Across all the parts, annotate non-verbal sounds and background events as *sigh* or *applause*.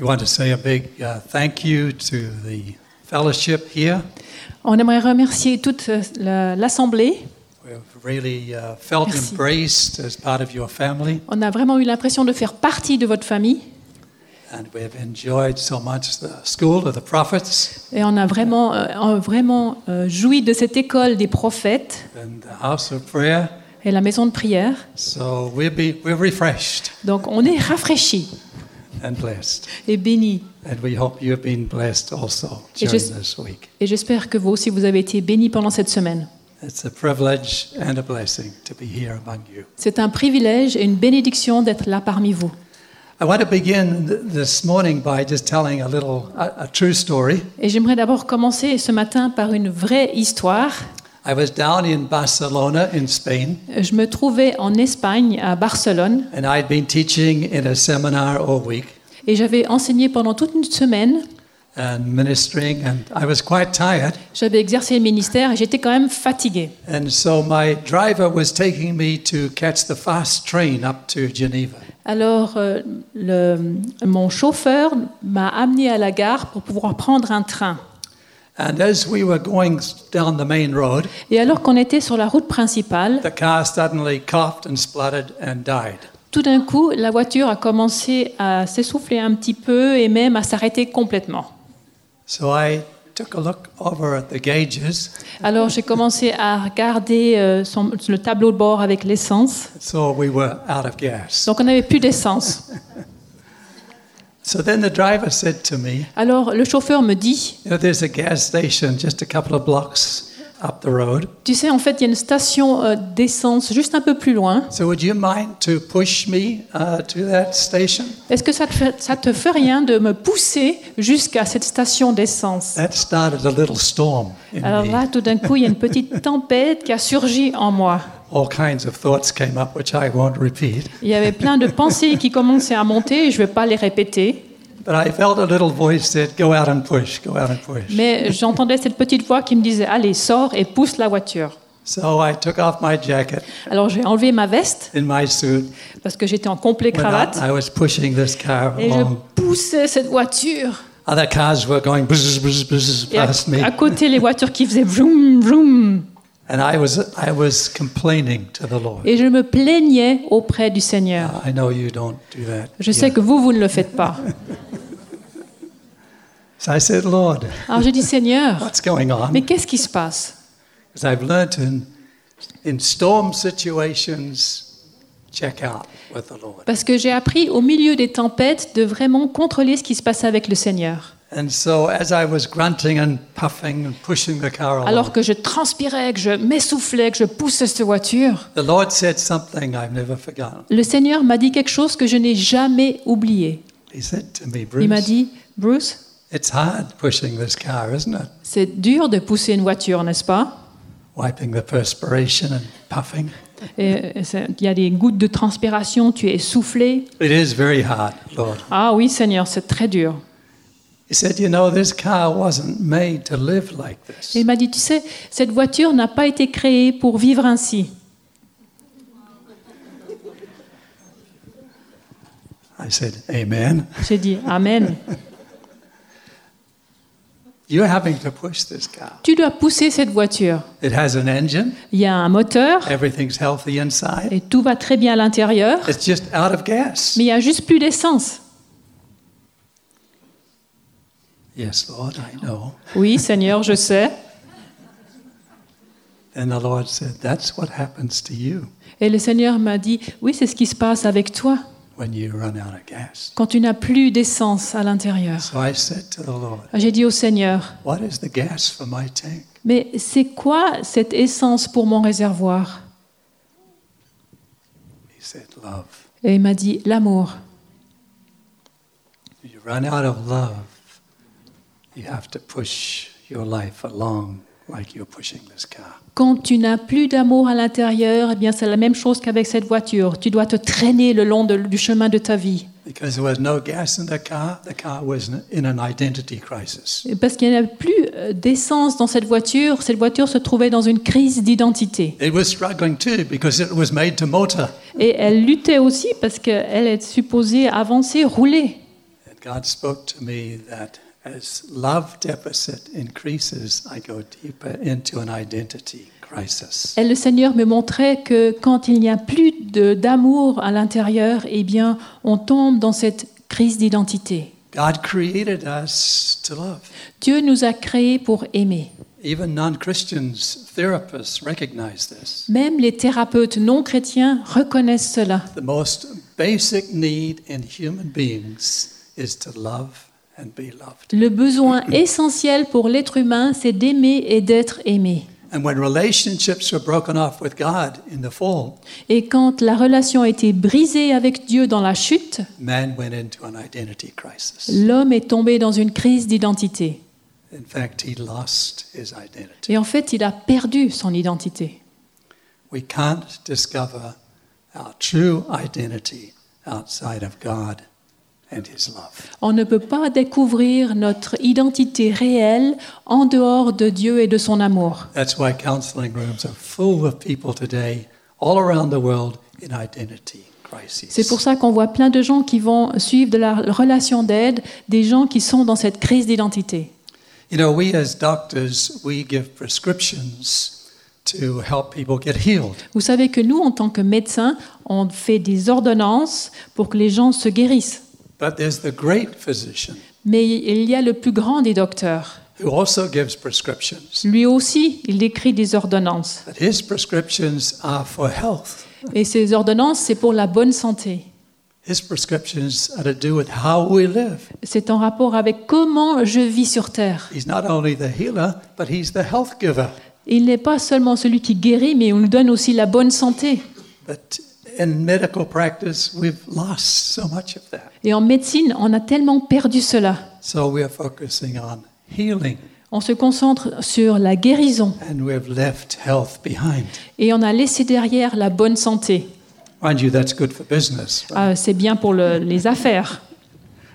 Want to say a big uh, thank you to the fellowship here. On aimerait remercier toute euh, la- l'Assemblée. Really uh, felt Merci. embraced as part of your family, On a vraiment eu l'impression de faire partie de votre famille. and we have enjoyed so much the school of the prophets Et on a vraiment, euh, vraiment euh, joui de cette école des prophètes and the house of prayer. et la maison de prière. So we'll be we're refreshed Donc on est rafraîchis and blessed, et bénis. and we hope you've been blessed also Et during je- this week. Et j'espère que vous aussi, vous avez été bénis pendant cette semaine. It's a privilege and a blessing to be here among you. C'est un privilège et une bénédiction d'être là parmi vous. I want to begin th- this morning by just telling a little a, a true story. Et j'aimerais d'abord commencer ce matin par une vraie histoire. I was down in Barcelona in Spain, Je me trouvais en Espagne, à Barcelone, and I'd been teaching in a seminar all week et j'avais enseigné pendant toute une semaine. and ministering, and I was quite tired. J'avais exercé le ministère et j'étais quand même fatiguée. And so my driver was taking me to catch the fast train up to Geneva. Alors, euh, le- mon chauffeur m'a amené à la gare pour pouvoir prendre un train. And as we were going down the main road, Et alors qu'on était sur la route principale, the car suddenly coughed and spluttered and died. Tout d'un coup, la voiture a commencé à s'essouffler un petit peu et même à s'arrêter complètement. So I took a look over at the gauges. Alors, j'ai commencé à regarder euh, son- le tableau de bord avec l'essence. So we were out of gas. Donc, on n'avait plus d'essence. So then the driver said to me, Alors, le chauffeur me dit, You know, there's a gas station just a couple of blocks up the road. tu sais, en fait, il y a une station euh, d'essence juste un peu plus loin. So would you mind to push me uh, to that station? Est-ce que ça te, fait, ça te fait rien de me pousser jusqu'à cette station d'essence? That started a little storm in Alors me. là, tout d'un coup, il y a une petite *laughs* tempête qui a surgi en moi. All kinds of thoughts came up, which I won't repeat. Il y avait plein de *laughs* pensées qui commençaient à monter, et je ne vais pas les répéter, But I felt a little voice said, Go out and push, go out and push. mais j'entendais cette petite voix qui me disait Allez, sors et pousse la voiture. So I took off my jacket Alors j'ai enlevé ma veste in my suit parce que j'étais en complet cravate I was pushing this car et je poussais cette voiture. Other cars were going à, past me. à côté, les voitures qui faisaient vroom, vroom. And I was, I was complaining to the Lord. Et je me plaignais auprès du Seigneur. I know you don't do that. Je sais que vous, vous ne le faites pas. *laughs* So I said, Lord, Alors j'ai dit *laughs* Seigneur, what's going on? mais qu'est-ce qui se passe? Because I've learned in, in storm situations, check out with the Lord. Parce que j'ai appris au milieu des tempêtes de vraiment contrôler ce qui se passait avec le Seigneur. And so as I was grunting and puffing and pushing the car along, Alors que je transpirais, que je m'essoufflais, que je poussais cette voiture, the Lord said something I've never forgotten. le Seigneur m'a dit quelque chose que je n'ai jamais oublié. He said to me, Il m'a Bruce, dit, Bruce, it's hard pushing this car, isn't it? c'est dur de pousser une voiture, n'est-ce pas? Wiping the perspiration and puffing. Il y a des gouttes de transpiration, tu es essoufflé. It is very hard, Lord. Ah oui, Seigneur, c'est très dur. Il m'a dit, tu sais, cette voiture n'a pas été créée pour vivre ainsi. I said, Amen. J'ai dit, Amen. *laughs* You're having to push this car. Tu dois pousser cette voiture. It has an engine, Il y a un moteur everything's healthy inside. et tout va très bien à l'intérieur, It's just out of gas. mais il y a juste plus d'essence. Yes, Lord, I know. Oui, Seigneur, je sais. And the Lord said, That's what happens to you Et le Seigneur m'a dit, oui, c'est ce qui se passe avec toi when you run out of gas. quand tu n'as plus d'essence à l'intérieur. So I said to the Lord, J'ai dit au Seigneur, What is the gas for my tank? mais c'est quoi cette essence pour mon réservoir? He said, Love. Et il m'a dit, l'amour. You run out of love, Quand tu n'as plus d'amour à l'intérieur, eh bien c'est la même chose qu'avec cette voiture. Tu dois te traîner le long de- du chemin de ta vie. Because there was no gas in the car, the car was in an identity crisis. Et Parce qu'il n'y a plus euh, d'essence dans cette voiture. Cette voiture se trouvait dans une crise d'identité. It was struggling too because it was made to motor. Et elle luttait aussi parce qu'elle est supposée avancer, rouler. And God spoke to me that as love deficit increases, I go deeper into an identity crisis. Et le Seigneur me montrait que quand il n'y a plus d'amour à l'intérieur, eh bien, on tombe dans cette crise d'identité. God created us to love. Dieu nous a créés pour aimer. Even non Christians, therapists recognize this. Même les thérapeutes non chrétiens reconnaissent cela. The most basic need in human beings is to love. Le besoin essentiel pour l'être humain, c'est d'aimer et d'être aimé. And when relationships were broken off with God in the fall, Et quand la relation a été brisée avec Dieu dans la chute, man went into an identity crisis. l'homme est tombé dans une crise d'identité. In fact, he lost his identity. Et en fait, il a perdu son identité. We can't discover our true identity outside of God and his love. On ne peut pas découvrir notre identité réelle en dehors de Dieu et de son amour. That's why counseling rooms are full of people today all around the world in identity crises. C'est pour ça qu'on voit plein de gens qui vont suivre de la relation d'aide, des gens qui sont dans cette crise d'identité. You know, we as doctors, we give prescriptions to help people get healed. Vous savez que nous, en tant que médecins, on fait des ordonnances pour que les gens se guérissent. But there's the great physician Mais il y a le plus grand des docteurs. who also gives prescriptions. Lui aussi, il écrit des ordonnances. But his prescriptions are for health. Et ces ordonnances, c'est pour la bonne santé. His prescriptions are to do with how we live. C'est en rapport avec comment je vis sur Terre. He's not only the healer, but he's the health giver. Il n'est pas seulement celui qui guérit, mais on nous donne aussi la bonne santé. But in medical practice, we've lost so much of that. Et en médecine, on a tellement perdu cela. So we're focusing on healing, On se concentre sur la guérison and we've left health behind. et on a laissé derrière la bonne santé. Mind you, that's good for business. right? Ah, c'est bien pour le- les affaires.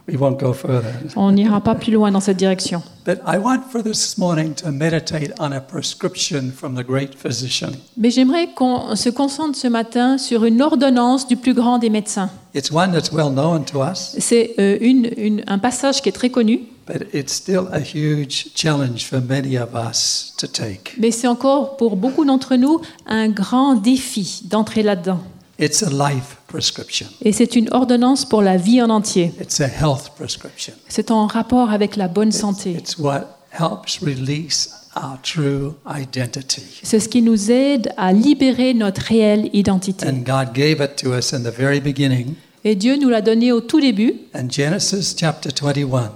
We won't go further. On n'ira pas plus loin dans cette direction. But I want for this morning to meditate on a prescription from the great physician. Mais j'aimerais qu'on se concentre ce matin sur une ordonnance du plus grand des médecins. It's one that's well known to us, C'est euh, une- une- un passage qui est très connu, but it's still a huge challenge for many of us to take. mais c'est encore pour beaucoup d'entre nous un grand défi d'entrer là-dedans. It's a life prescription, Et c'est une ordonnance pour la vie en entier. it's a health prescription. C'est en rapport avec la bonne santé. It's what helps release our true identity. C'est ce qui nous aide à libérer notre réelle identité. And God gave it to us in the very beginning Et Dieu nous l'a donné au tout début, in Genesis chapter 21.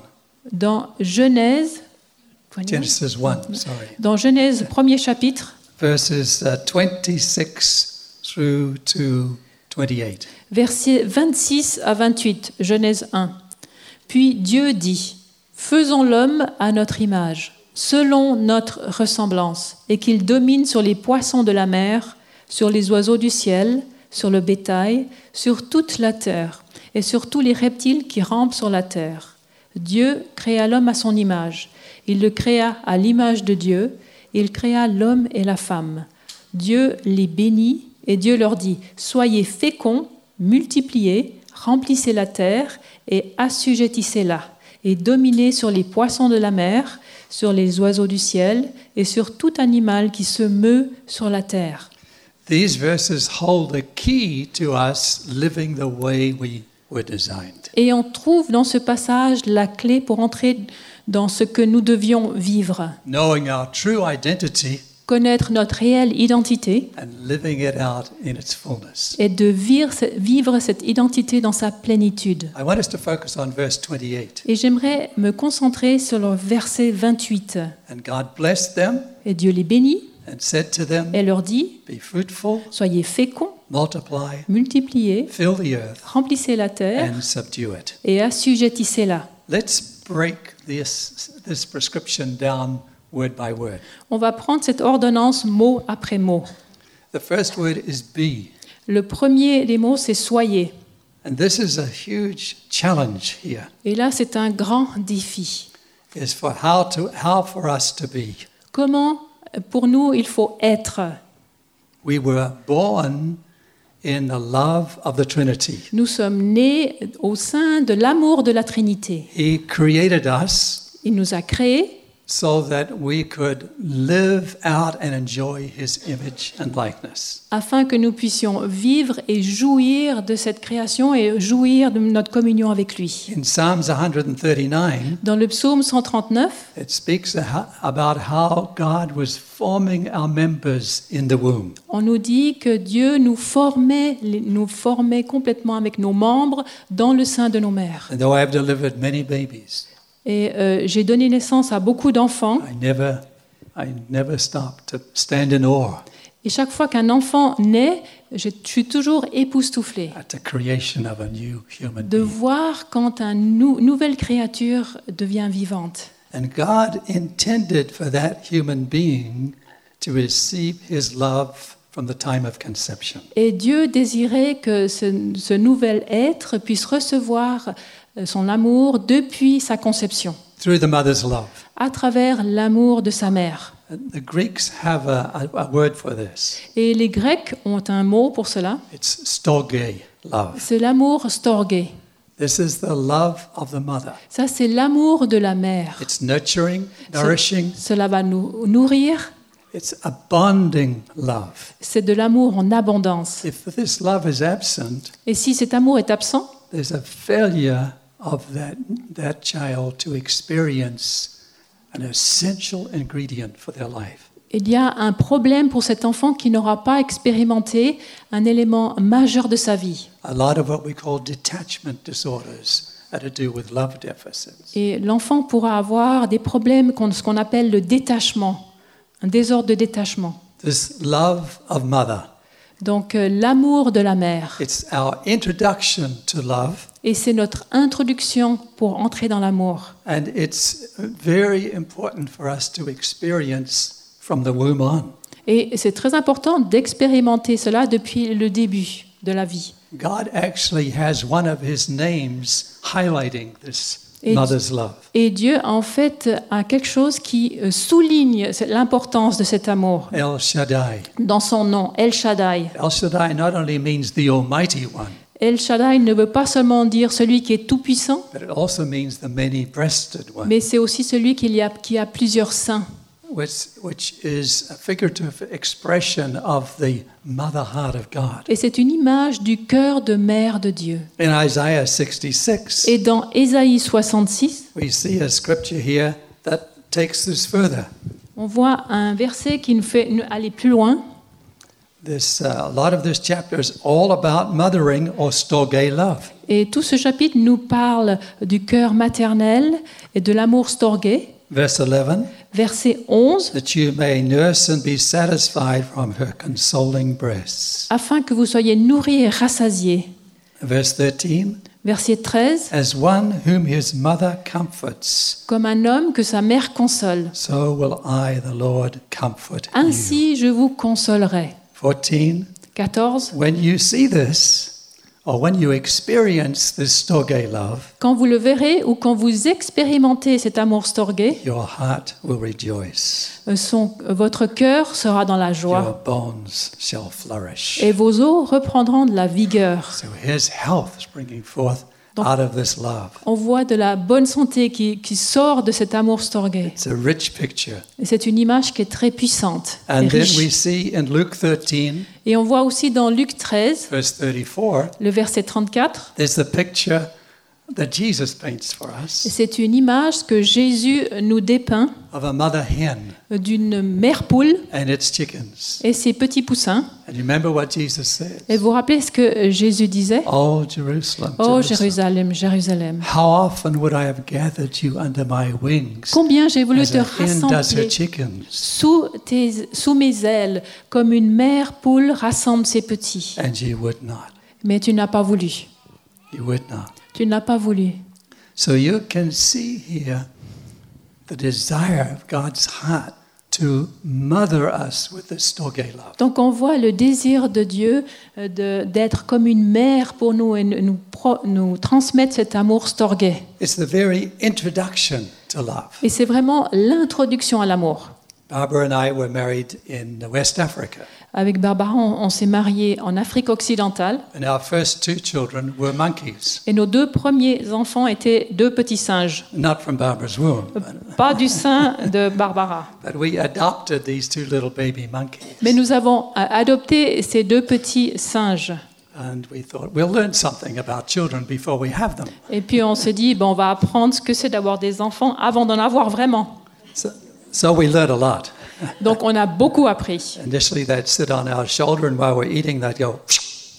dans Genèse, Genesis 1, sorry. dans Genèse premier chapitre, Verses uh, 26 through to 28. versets 26 à 28, Genèse 1. Puis Dieu dit, Faisons l'homme à notre image, selon notre ressemblance, et qu'il domine sur les poissons de la mer, sur les oiseaux du ciel, sur le bétail, sur toute la terre, et sur tous les reptiles qui rampent sur la terre. Dieu créa l'homme à son image. Il le créa à l'image de Dieu. Il créa l'homme et la femme. Dieu les bénit et Dieu leur dit, Soyez féconds, multipliez, remplissez la terre et assujettissez-la, et dominez sur les poissons de la mer, sur les oiseaux du ciel et sur tout animal qui se meut sur la terre. These verses hold the key to us living the way we were designed. Et on trouve dans ce passage la clé pour entrer dans ce que nous devions vivre, Knowing our true identity connaître notre réelle identité and living it out in its fullness. et de vivre, vivre cette identité dans sa plénitude. I want us to focus on verse 28. Et j'aimerais me concentrer sur le verset 28. And God blessed them Et Dieu les bénit and said to them, et leur dit, Be fruitful, soyez féconds, multiply, multipliez, fill the earth, remplissez la terre and subdue it. et assujettissez-la. Let's break this, this prescription down word by word. On va prendre cette ordonnance mot après mot. The first word is be. Le premier des mots, c'est soyez. And this is a huge challenge here, Et là, c'est un grand défi. is for how to how for us to be. Comment, pour nous, il faut être We were born in the love of the Trinity. Nous sommes nés au sein de l'amour de la Trinité. He created us Il nous a créés so that we could live out and enjoy his image and likeness. afin que nous puissions vivre et jouir de cette création et jouir de notre communion avec lui. In Psalms 139, Dans le psaume 139, it speaks about how God was forming our members in the womb. on nous dit que Dieu nous formait, nous formait complètement avec nos membres dans le sein de nos mères. And though I have delivered many babies, Et euh, j'ai donné naissance à beaucoup d'enfants. I never, I never stop to stand in awe Et chaque fois qu'un enfant naît, je suis toujours époustouflée at the creation of a new human de voir quand une nouvelle créature devient vivante. And God intended for that human being to receive his love from the time of conception. Et Dieu désirait que ce, ce nouvel être puisse recevoir son amour depuis sa conception, through the mother's love. à travers l'amour de sa mère. The Greeks have a, word for this. Et les Grecs ont un mot pour cela, It's storge love. c'est l'amour storgé. This is the love of the mother. Ça, c'est l'amour de la mère. It's nurturing, nourishing. Cela va nous nourrir, It's a bonding love. c'est de l'amour en abondance. If this love is absent, Et si cet amour est absent, there's a failure of that, that child to experience an essential ingredient for their life. il y a un problème pour cet enfant qui n'aura pas expérimenté un élément majeur de sa vie. A lot of what we call detachment disorders are to do with love deficits. Et l'enfant pourra avoir des problèmes, qu'on- ce qu'on appelle le détachement, un désordre de détachement. This love of mother, Donc euh, l'amour de la mère. it's our introduction to love, Et c'est notre introduction pour entrer dans l'amour. and it's very important for us to experience from the womb on. Et c'est très important d'expérimenter cela depuis le début de la vie. God actually has one of his names highlighting this Et- mother's love. Et Dieu, en fait, a quelque chose qui euh, souligne l'importance de cet amour El Shaddai. dans son nom, El Shaddai. El Shaddai not only means the Almighty One, El Shaddai ne veut pas seulement dire celui qui est tout-puissant, but it also means the many-breasted one, mais c'est aussi celui qui, a, qui a plusieurs seins. which, which is a figurative expression of the mother heart of God. Et c'est une image du cœur de mère de Dieu. In Isaiah 66, Et dans Ésaïe 66, we see a scripture here that takes this further. on voit un verset qui nous fait aller plus loin. This, uh, a lot of this chapter is all about mothering or storge love. Et tout ce chapitre nous parle du cœur maternel et de l'amour storgé. Verse 11, Verset 11, that you may nurse and be satisfied from her consoling breasts. afin que vous soyez nourris et rassasiés. Verse 13, Verset 13, as one whom his mother comforts, comme un homme que sa mère console. so will I, the Lord, comfort you. Ainsi je vous consolerai. 14, 14. when you see this, or when you experience this storge love, Quand vous le verrez ou quand vous expérimentez cet amour storgé, your heart will rejoice. euh, son- votre cœur sera dans la Your joie bones shall flourish. et vos os reprendront de la vigueur. So his health is bringing forth Donc- out of this love. On voit de la bonne santé qui, qui sort de cet amour storgé. It's a rich picture. Et c'est une image qui est très puissante et And then riche. we see in Luke 13, Et on voit aussi dans Luc 13, verse 34, le verset 34, there's the picture that Jesus paints for us c'est une image que Jésus nous dépeint of a mother hen d'une mère poule and its chickens. et ses petits poussins. And you remember what Jesus said? Et vous vous rappelez ce que Jésus disait? Oh, Jerusalem, Oh Jerusalem, Jérusalem, Jérusalem, how often would I have gathered you under my wings combien j'ai voulu te rassembler chickens? sous, tes, sous mes ailes, comme une mère poule rassemble ses petits. And you would not. Mais tu n'as pas voulu. You would not. Tu n'as pas voulu. So you can see here the desire of God's heart to mother us with this love. Donc on voit le désir de Dieu euh, de- d'être comme une mère pour nous et nous, pro- nous transmettre cet amour storgé. It's the very introduction to love. Et c'est vraiment l'introduction à l'amour. Barbara and I were married in West Africa, Avec Barbara, on, on s'est mariés en Afrique occidentale and our first two children were monkeys. et nos deux premiers enfants étaient deux petits singes. Not from Barbara's womb, Pas du sein de Barbara. *laughs* but we adopted these two little baby monkeys. Mais nous avons euh, adopté ces deux petits singes. And we thought we'll learn something about children before we have them. Et puis on s'est dit, bon, on va apprendre ce que c'est d'avoir des enfants avant d'en avoir vraiment. So, so we learned a lot. Donc on a beaucoup appris. Initially, they'd sit on our shoulder, and while we're eating, they'd go,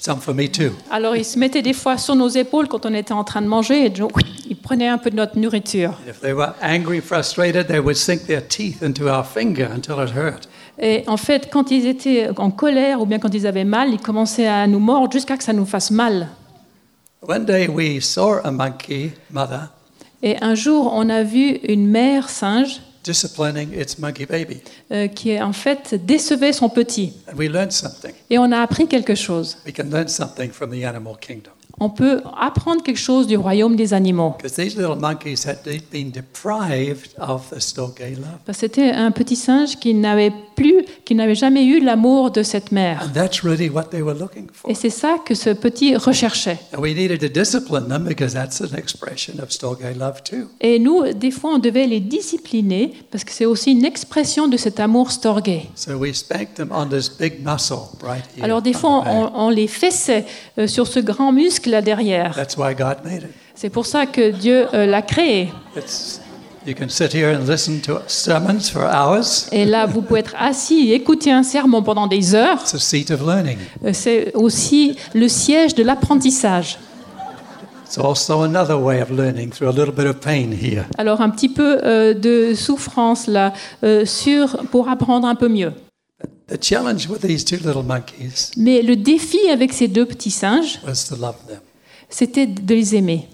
"Some for me too." Alors ils se mettaient des fois sur nos épaules quand on était en train de manger et donc, ils prenaient un peu de notre nourriture. If they were angry, frustrated, they would sink their teeth into our finger until it hurt. Et en fait, quand ils étaient en colère ou bien quand ils avaient mal, ils commençaient à nous mordre jusqu'à que ça nous fasse mal. One day, we saw a monkey mother Et un jour, on a vu une mère singe disciplining its monkey baby, euh, qui en fait décevait son petit. and we learned something. Et on a appris quelque chose. We can learn something from the animal kingdom On peut apprendre quelque chose du royaume des animaux. because these little monkeys had been deprived of the storge love, Parce que C'était un petit singe qui n'avait plus, qui n'avait jamais eu l'amour de cette mère. and that's really what they were looking for. Et c'est ça que ce petit recherchait. Et nous, des fois, on devait les discipliner parce que c'est aussi une expression de cet amour storgé. So we spanked them on this big muscle right here. Alors des fois, on, on les fessait euh, sur ce grand muscle là derrière. That's why God made it. C'est pour ça que Dieu euh, l'a créé. It's, you can sit here and listen to sermons for hours. Et là, vous pouvez être assis et écouter un sermon pendant des heures. It's a seat of learning. Euh, C'est aussi le siège de l'apprentissage. It's also another way of learning through a little bit of pain here. Alors un petit peu euh, de souffrance là, euh, sur, pour apprendre un peu mieux. The challenge with these two little monkeys Mais le défi avec ces deux petits singes, was to love them. c'était de les aimer.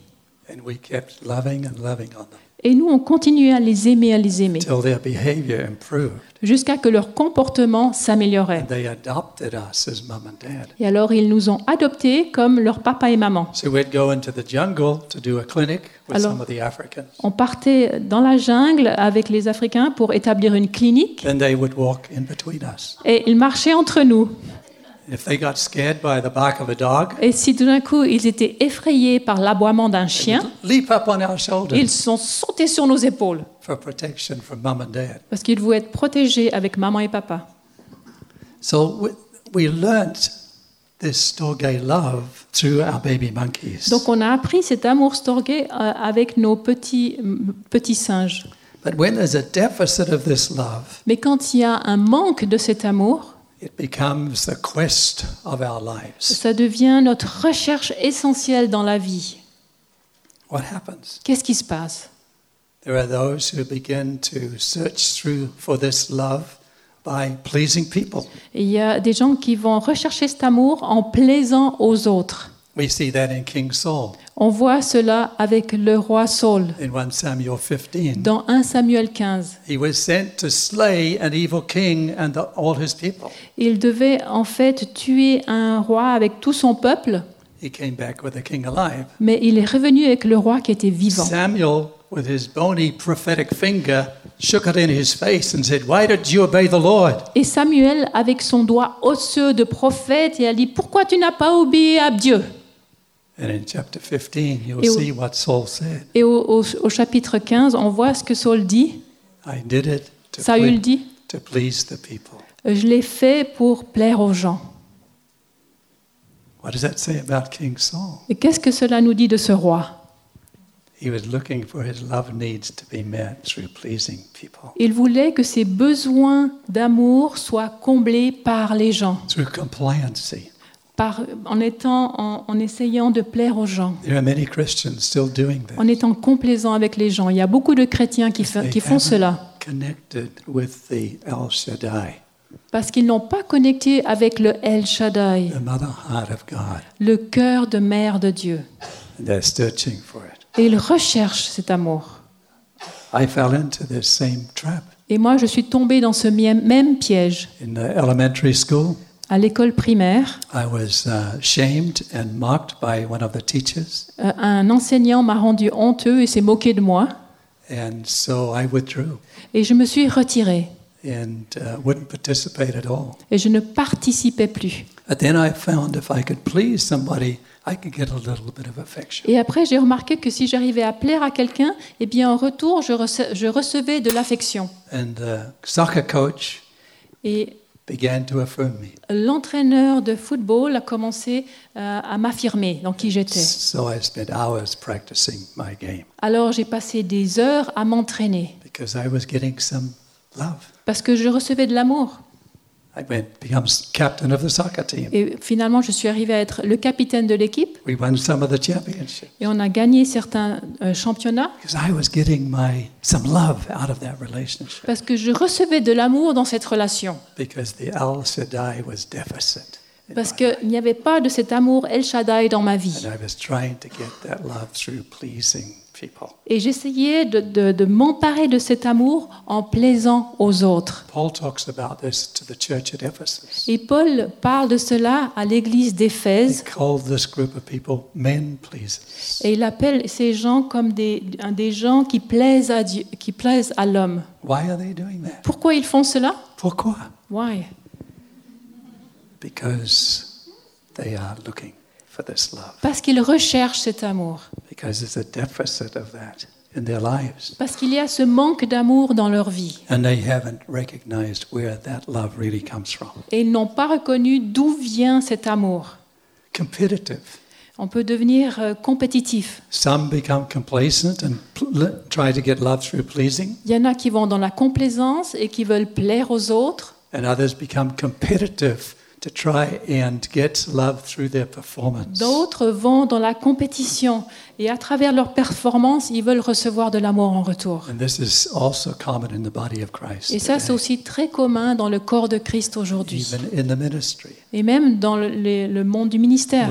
And we kept loving and loving on them Et nous, on continuait à les aimer, à les aimer, until their behavior improved. jusqu'à que leur comportement s'améliorait. And they adopted us as mom and dad. Et alors, ils nous ont adoptés comme leur papa et maman. So we'd go into the jungle to do a clinic with Alors- some of the Africans. On partait dans la jungle avec les Africains pour établir une clinique Then they would walk in between us. et ils marchaient entre nous. Et si tout d'un coup ils étaient effrayés par l'aboiement d'un chien, leap up on our shoulders ils sont sautés sur nos épaules for protection from mom and dad. parce qu'ils voulaient être protégés avec maman et papa. So we, we learnt this Storge love through our baby monkeys. Donc on a appris cet amour storgé euh, avec nos petits, petits singes. But when there's a deficit of this love, Mais quand il y a un manque de cet amour, it becomes the quest of our lives. ça devient notre recherche essentielle dans la vie. What happens? Qu'est-ce qui se passe? There are those who begin to search through for this love by pleasing people. Il y a des gens qui vont rechercher cet amour en plaisant aux autres. We see that in King Saul On voit cela avec le roi Saul in 1 Samuel 15. dans 1 Samuel 15. He was sent to slay an evil king and the, all his people. Il devait en fait tuer un roi avec tout son peuple, He came back with the king alive. mais il est revenu avec le roi qui était vivant. Samuel, with his bony prophetic finger, shook it in his face and said, Why did you obey the Lord? Et Samuel, avec son doigt osseux de prophète, il a dit Pourquoi tu n'as pas obéi à Dieu? Et au- see what Saul said. Et au, au- au chapitre 15, on voit ce que Saul dit. I did it to, Saül dit to please the people. Je l'ai fait pour plaire aux gens. What does that say about King Saul? Et qu'est-ce que cela nous dit de ce roi? He was looking for his love needs to be met through pleasing people, Il voulait que ses besoins d'amour soient comblés par les gens, through compliancy. Par, en, étant, en, en essayant de plaire aux gens, There are many Christians still doing that. en étant complaisant avec les gens. Il y a beaucoup de chrétiens qui, fa- They qui font cela Connected with the El Shaddai, parce qu'ils n'ont pas connecté avec le El Shaddai, the mother heart of God. le cœur de mère de Dieu. And they're searching for it. Et ils recherchent cet amour. I fell into this same trap Et moi, je suis tombée dans ce même piège. in the elementary school. À l'école primaire, I was uh, shamed and mocked by one of the teachers, euh, un enseignant m'a rendu honteux et s'est moqué de moi. and so I withdrew. Et je me suis retirée. and uh, wouldn't participate at all. et je ne participais plus. But then I found if I could please somebody, I could get a little bit of affection. Et après, j'ai remarqué que si j'arrivais à plaire à quelqu'un, eh bien, en retour, je, rece- je recevais de l'affection. And the soccer coach Et began to affirm me. l'entraîneur de football a commencé euh, à m'affirmer dans qui j'étais. So I spent hours practicing my game Alors, j'ai passé des heures à m'entraîner because I was getting some love. parce que je recevais de l'amour. I went become s- captain of the soccer team. Et finalement, je suis arrivée à être le capitaine de l'équipe We won some of the championship et on a gagné certains euh, championnats because I was getting my some love out of that relationship parce que je recevais de l'amour dans cette relation. because the Al Shaddai was deficit. Parce qu'il n'y avait pas de cet amour El Shaddai dans ma vie. And I was trying to get that love through pleasing people. Et j'essayais de, de- de m'emparer de cet amour en plaisant aux autres. Paul talks about this to the church at Ephesus. Et Paul parle de cela à l'église He d'Éphèse called this group of people men pleasers. et il appelle ces gens comme des, des gens qui plaisent à Dieu, qui plaisent à l'homme. Why are they doing that? Pourquoi ils font cela? Pourquoi? Why? Because they are looking for this love. Parce qu'ils recherchent cet amour. Because there's a deficit of that in their lives. Parce qu'il y a ce manque d'amour dans leur vie. And they haven't recognized where that love really comes from. Et ils n'ont pas reconnu d'où vient cet amour. Competitive. On peut devenir euh, compétitif. Some become complacent and pl- try to get love through pleasing, Il y en a qui vont dans la complaisance et qui veulent plaire aux autres. and others become competitive to try and get love through their performance. D'autres vont dans la compétition et à travers leur performance, ils veulent recevoir de l'amour en retour. And this is also common in the body of Christ. Et ça, c'est aussi très commun dans le corps de Christ aujourd'hui. even in the ministry, Et même dans le, le- le monde du ministère.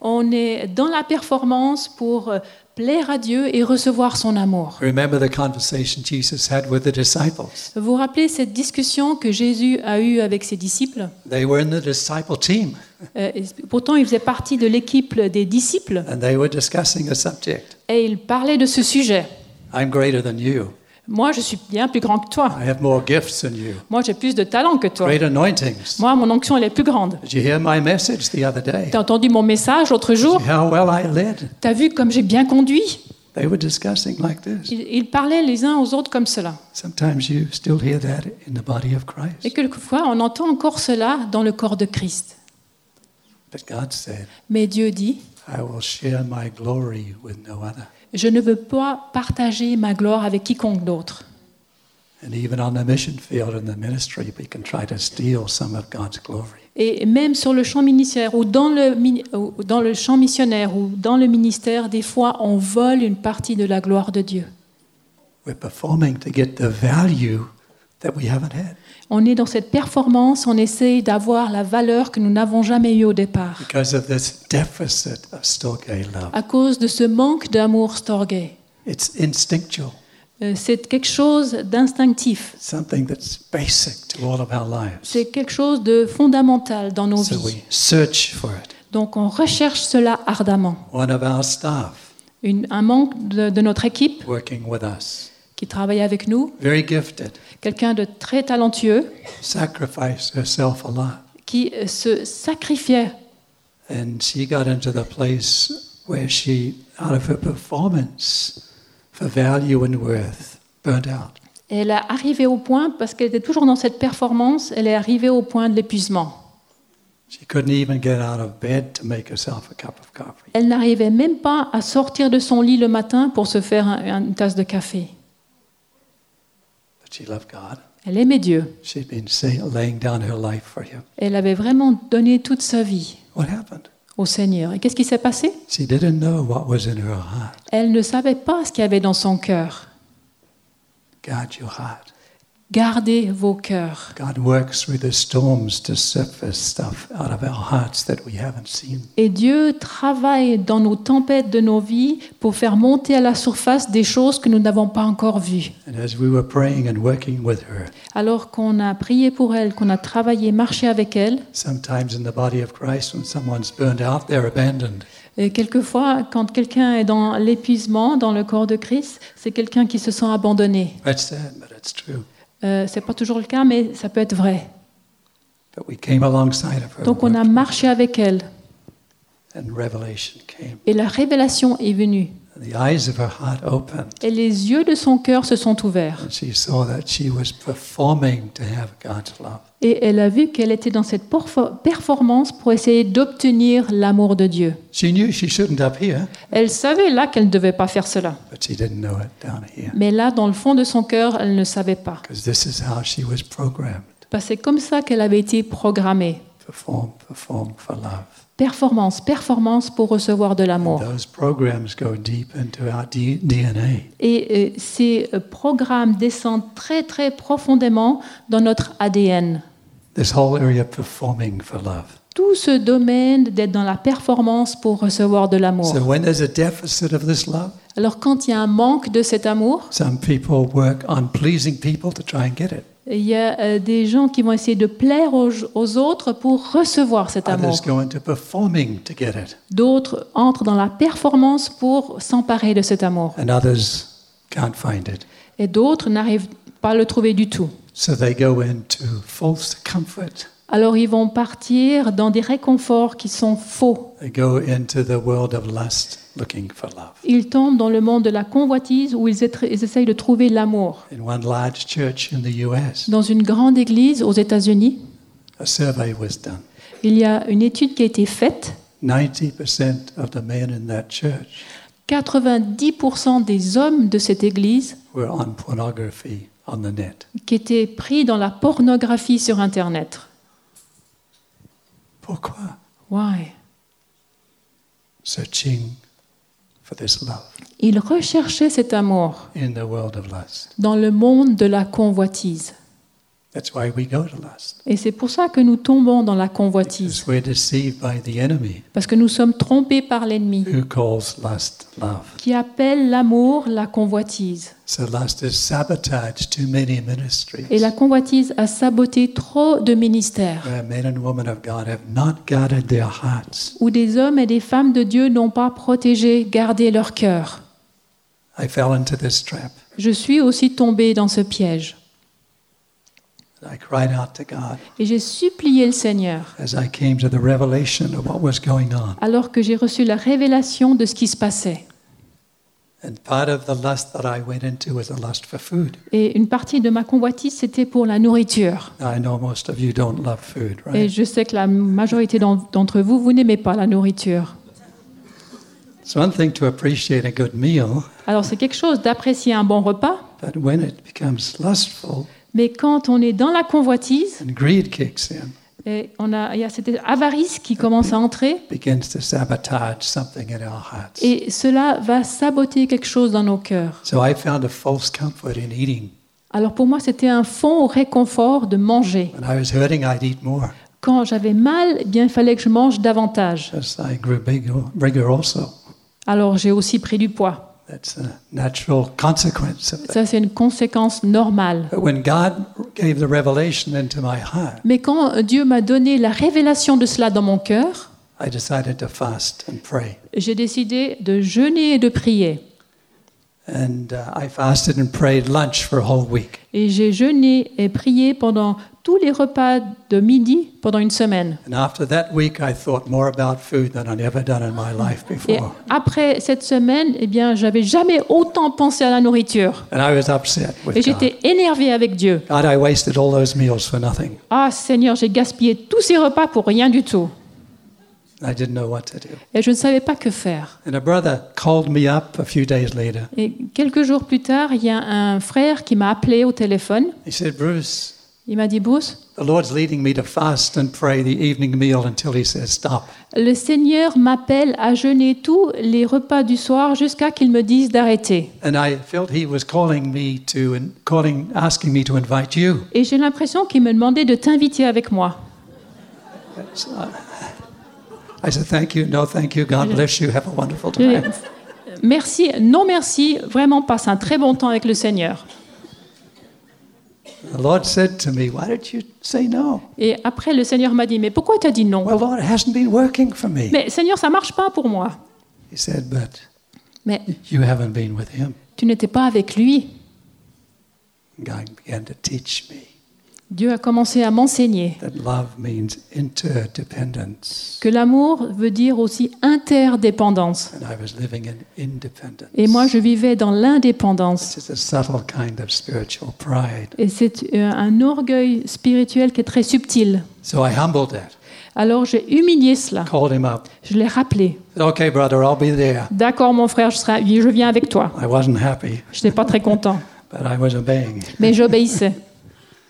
On est dans la performance pour euh, plaire à Dieu et recevoir son amour. Remember the conversation Jesus had with the disciples. Vous vous rappelez cette discussion que Jésus a eue avec ses disciples? They were in the disciple team, Euh, Pourtant, il faisait partie de l'équipe des disciples and they were discussing a subject. et il parlait de ce sujet. I'm greater than you. Moi, je suis bien plus grand que toi. I have more gifts than you. Moi, j'ai plus de talent que toi. Great anointings. Moi, mon onction, elle est plus grande. Did you hear my message the other day? Tu as entendu mon message l'autre jour? how well I led? Tu as vu comme j'ai bien conduit? They were discussing like this. ils, ils parlaient les uns aux autres comme cela. Sometimes you still hear that in the body of Et quelquefois, on entend encore cela dans le corps de Christ. But God said, Mais Dieu dit, I will share my glory with no other. Je ne veux pas partager ma gloire avec quiconque d'autre. Et même sur le champ ministère ou dans le, dans le champ missionnaire ou dans le ministère, des fois, on vole une partie de la gloire de Dieu. We're performing to get the value that we haven't had On est dans cette performance, on essaye d'avoir la valeur que nous n'avons jamais eue au départ, because of this deficit of Storge love. à cause de ce manque d'amour storgé. It's instinctual, Euh, C'est quelque chose d'instinctif, something that's basic to all of our lives. c'est quelque chose de fondamental dans nos So we vies. search for it. Donc on recherche cela ardemment. One of our staff Une- un membre de, de notre équipe working with us, qui travaille avec nous, very gifted, quelqu'un de très talentueux, sacrificed herself a lot. qui euh, se sacrifiait And she got into the place where she, out of her performance for value and worth, burnt out. Et elle est arrivée au point, parce qu'elle était toujours dans cette performance, elle est arrivée au point de l'épuisement. She couldn't even get out of bed to make herself a cup of coffee. Elle n'arrivait même pas à sortir de son lit le matin pour se faire un- une tasse de café. But she loved God. Elle aimait Dieu. She'd been say, laying down her life for Him. Elle avait vraiment donné toute sa vie What happened? au Seigneur. Et qu'est-ce qui s'est passé? She didn't know what was in her heart. Elle ne savait pas ce qu'il y avait dans son cœur. Gardez vos cœurs. God works through the storms to surface stuff out of our hearts that we haven't seen. Et Dieu travaille dans nos tempêtes de nos vies pour faire monter à la surface des choses que nous n'avons pas encore vues. And as we were praying and working with her, Alors qu'on a prié pour elle, qu'on a travaillé, marché avec elle, sometimes in the body of Christ, when someone's burned out, they're abandoned. Et quelquefois, quand quelqu'un est dans l'épuisement dans le corps de Christ, c'est quelqu'un qui se sent abandonné. That's sad, but it's true. Euh, c'est pas toujours le cas, mais ça peut être vrai. But we came alongside of her. Donc on a marché avec elle and revelation came. et la révélation est venue. And the eyes of her heart opened. Et les yeux de son cœur se sont ouverts. And she saw that she was performing to have God's love. Et elle a vu qu'elle était dans cette performance pour essayer d'obtenir l'amour de Dieu. She knew she shouldn't up here, Elle savait là qu'elle ne devait pas faire cela. but she didn't know it down here. Mais là, dans le fond de son cœur, elle ne savait pas. Because this is how she was programmed. Parce que c'est comme ça qu'elle avait été programmée. Perform, perform for love. Performance, performance pour recevoir de l'amour. Et euh, ces euh, programmes descendent très très profondément dans notre ADN. This whole area of performing for love. Tout ce domaine d'être dans la performance pour recevoir de l'amour. So when there's a deficit of this love, Alors quand il y a un manque de cet amour, some people work on pleasing people to try and get it. il y a euh, des gens qui vont essayer de plaire aux, aux autres pour recevoir cet amour. Others go into performing to get it. D'autres entrent dans la performance pour s'emparer de cet amour. And others can't find it. Et d'autres n'arrivent pas à le trouver du tout. So they go into false comfort. Alors ils vont partir dans des réconforts qui sont faux. They go into the world of lust looking for love. Ils tombent dans le monde de la convoitise où ils, essayent de trouver l'amour. In one large church in the US, Dans une grande église aux États-Unis, a survey was done. il y a une étude qui a été faite. 90% of the men in that church 90% des hommes de cette église were on pornography on the net. qui étaient pris dans la pornographie sur Internet. Pourquoi? Why? Searching for this love Ils recherchaient cet amour in the world of lust. dans le monde de la convoitise. That's why we go to lust. Et c'est pour ça que nous tombons dans la convoitise. Because we're deceived by the enemy Parce que nous sommes trompés par l'ennemi who calls lust love. qui appelle l'amour la convoitise. So lust has sabotaged too many ministries Et la convoitise a saboté trop de ministères where men and women of God have not guarded their hearts. où des hommes et des femmes de Dieu n'ont pas protégé, gardé leur cœur. I fell into this trap. Je suis aussi tombé dans ce piège. And I cried out to God Et j'ai supplié le Seigneur as I came to the revelation of what was going on. alors que j'ai reçu la révélation de ce qui se passait. And part of the lust that I went into was a lust for food. Et une partie de ma convoitise, c'était pour la nourriture. Now, I know most of you don't love food, Et je sais que la majorité d'en- d'entre vous, vous n'aimez pas la nourriture. It's one thing to appreciate a good meal, Alors c'est quelque chose d'apprécier un bon repas, mais quand on est dans la convoitise, and greed kicks in, et on a, il y a cette avarice qui commence à entrer, it begins to sabotage something in our hearts. et cela va saboter quelque chose dans nos cœurs. So I found a false comfort in eating. Alors pour moi, c'était un fond au réconfort de manger. When I was hurting, I'd eat more. Quand j'avais mal, eh bien, il fallait que je mange davantage. Alors j'ai aussi pris du poids. That's a natural consequence of that. Ça, c'est une conséquence normale. But when God gave the revelation into my heart, Mais quand Dieu m'a donné la révélation de cela dans mon cœur, I decided to fast and pray. j'ai décidé de jeûner et de prier. And uh, I fasted and prayed lunch for a whole week. Et j'ai jeûné et prié pendant tous les repas de midi pendant une semaine. And after that week, I thought more about food than I'd ever done in my life Et before. après cette semaine, eh bien, j'avais jamais autant pensé à la nourriture. And I was upset Et with j'étais énervée avec Dieu. God, I wasted all those meals for nothing. Ah Seigneur, j'ai gaspillé tous ces repas pour rien du tout. I didn't know what to do. Et je ne savais pas que faire. And a brother called me up a few days later. Et quelques jours plus tard, il y a un frère qui m'a appelé au téléphone. He said, Bruce, Il m'a dit, Bruce, the Lord's leading me to fast and pray the evening meal until He says stop. le Seigneur m'appelle à jeûner tous les repas du soir jusqu'à qu'il me dise d'arrêter. And I felt He was calling me to, and calling, asking me to invite you. Et j'ai l'impression qu'il me demandait de t'inviter avec moi. I said, Thank you. No, thank you. God bless you. Have a wonderful time. Merci, non merci, vraiment passe un très bon temps avec le Seigneur. The Lord said to me, Why did you say no? Et après, le Seigneur m'a dit, mais pourquoi tu as dit non? Well, Lord, it hasn't been working for me. Mais Seigneur, ça marche pas pour moi. He said, But Mais you haven't been with him. tu n'étais pas avec lui. God began to teach me Dieu a commencé à m'enseigner que l'amour veut dire aussi interdépendance. And I was living in independence. Et moi, je vivais dans l'indépendance. Et c'est euh, un orgueil spirituel qui est très subtil. So I humbled that, Alors j'ai humilié cela. called him up. Je l'ai rappelé. D'accord, mon frère, je, serai, je viens avec toi. Je n'étais pas très content, *laughs* but I was obeying. mais j'obéissais. *laughs*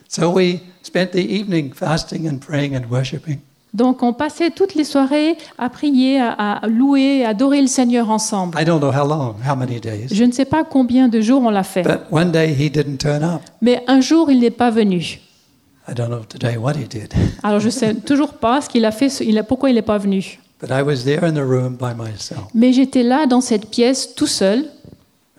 So we spent the evening fasting and praying and worshiping. Donc on passait toutes les soirées à prier, à, à louer, à adorer le Seigneur ensemble. I don't know how long, how many days. Je ne sais pas combien de jours on l'a fait, But one day he didn't turn up. mais un jour il n'est pas venu. I don't know today what he did. *laughs* Alors je ne sais toujours pas ce qu'il a fait, ce- il a- pourquoi il n'est pas venu. But I was there in the room by myself. Mais j'étais là dans cette pièce tout seul,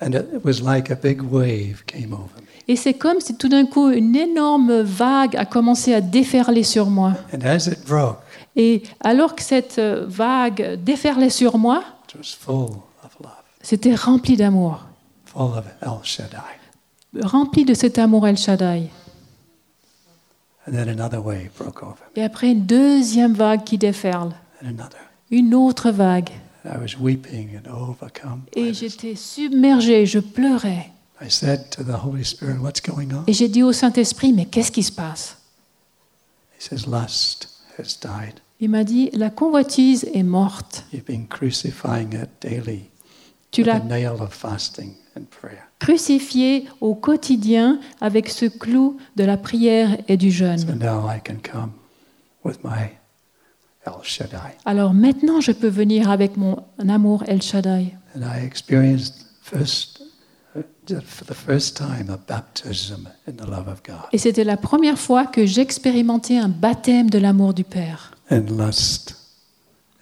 And it was like a big wave came over me. Et c'est comme si tout d'un coup une énorme vague a commencé à déferler sur moi. And as it broke, Et alors que cette euh, vague déferlait sur moi, it was full of love, c'était rempli d'amour, full of El Shaddai. rempli de cet amour El Shaddai. And then another wave broke over me, Et après une deuxième vague qui déferle, and another. une autre vague. And I was weeping and overcome. by Et this. j'étais submergée, je pleurais. I said to the Holy Spirit, What's going on? Et j'ai dit au Saint-Esprit, mais qu'est-ce qui se passe? He says, Lust has died. Il m'a dit, la convoitise est morte. You've been crucifying it daily Tu l'as crucifiée au quotidien avec ce clou de la prière et du So jeûne. now I can come with my El Shaddai. Alors maintenant, je peux venir avec mon amour El Shaddai. And I experienced first, Et c'était la première fois que j'expérimentais un baptême de l'amour du Père. And lust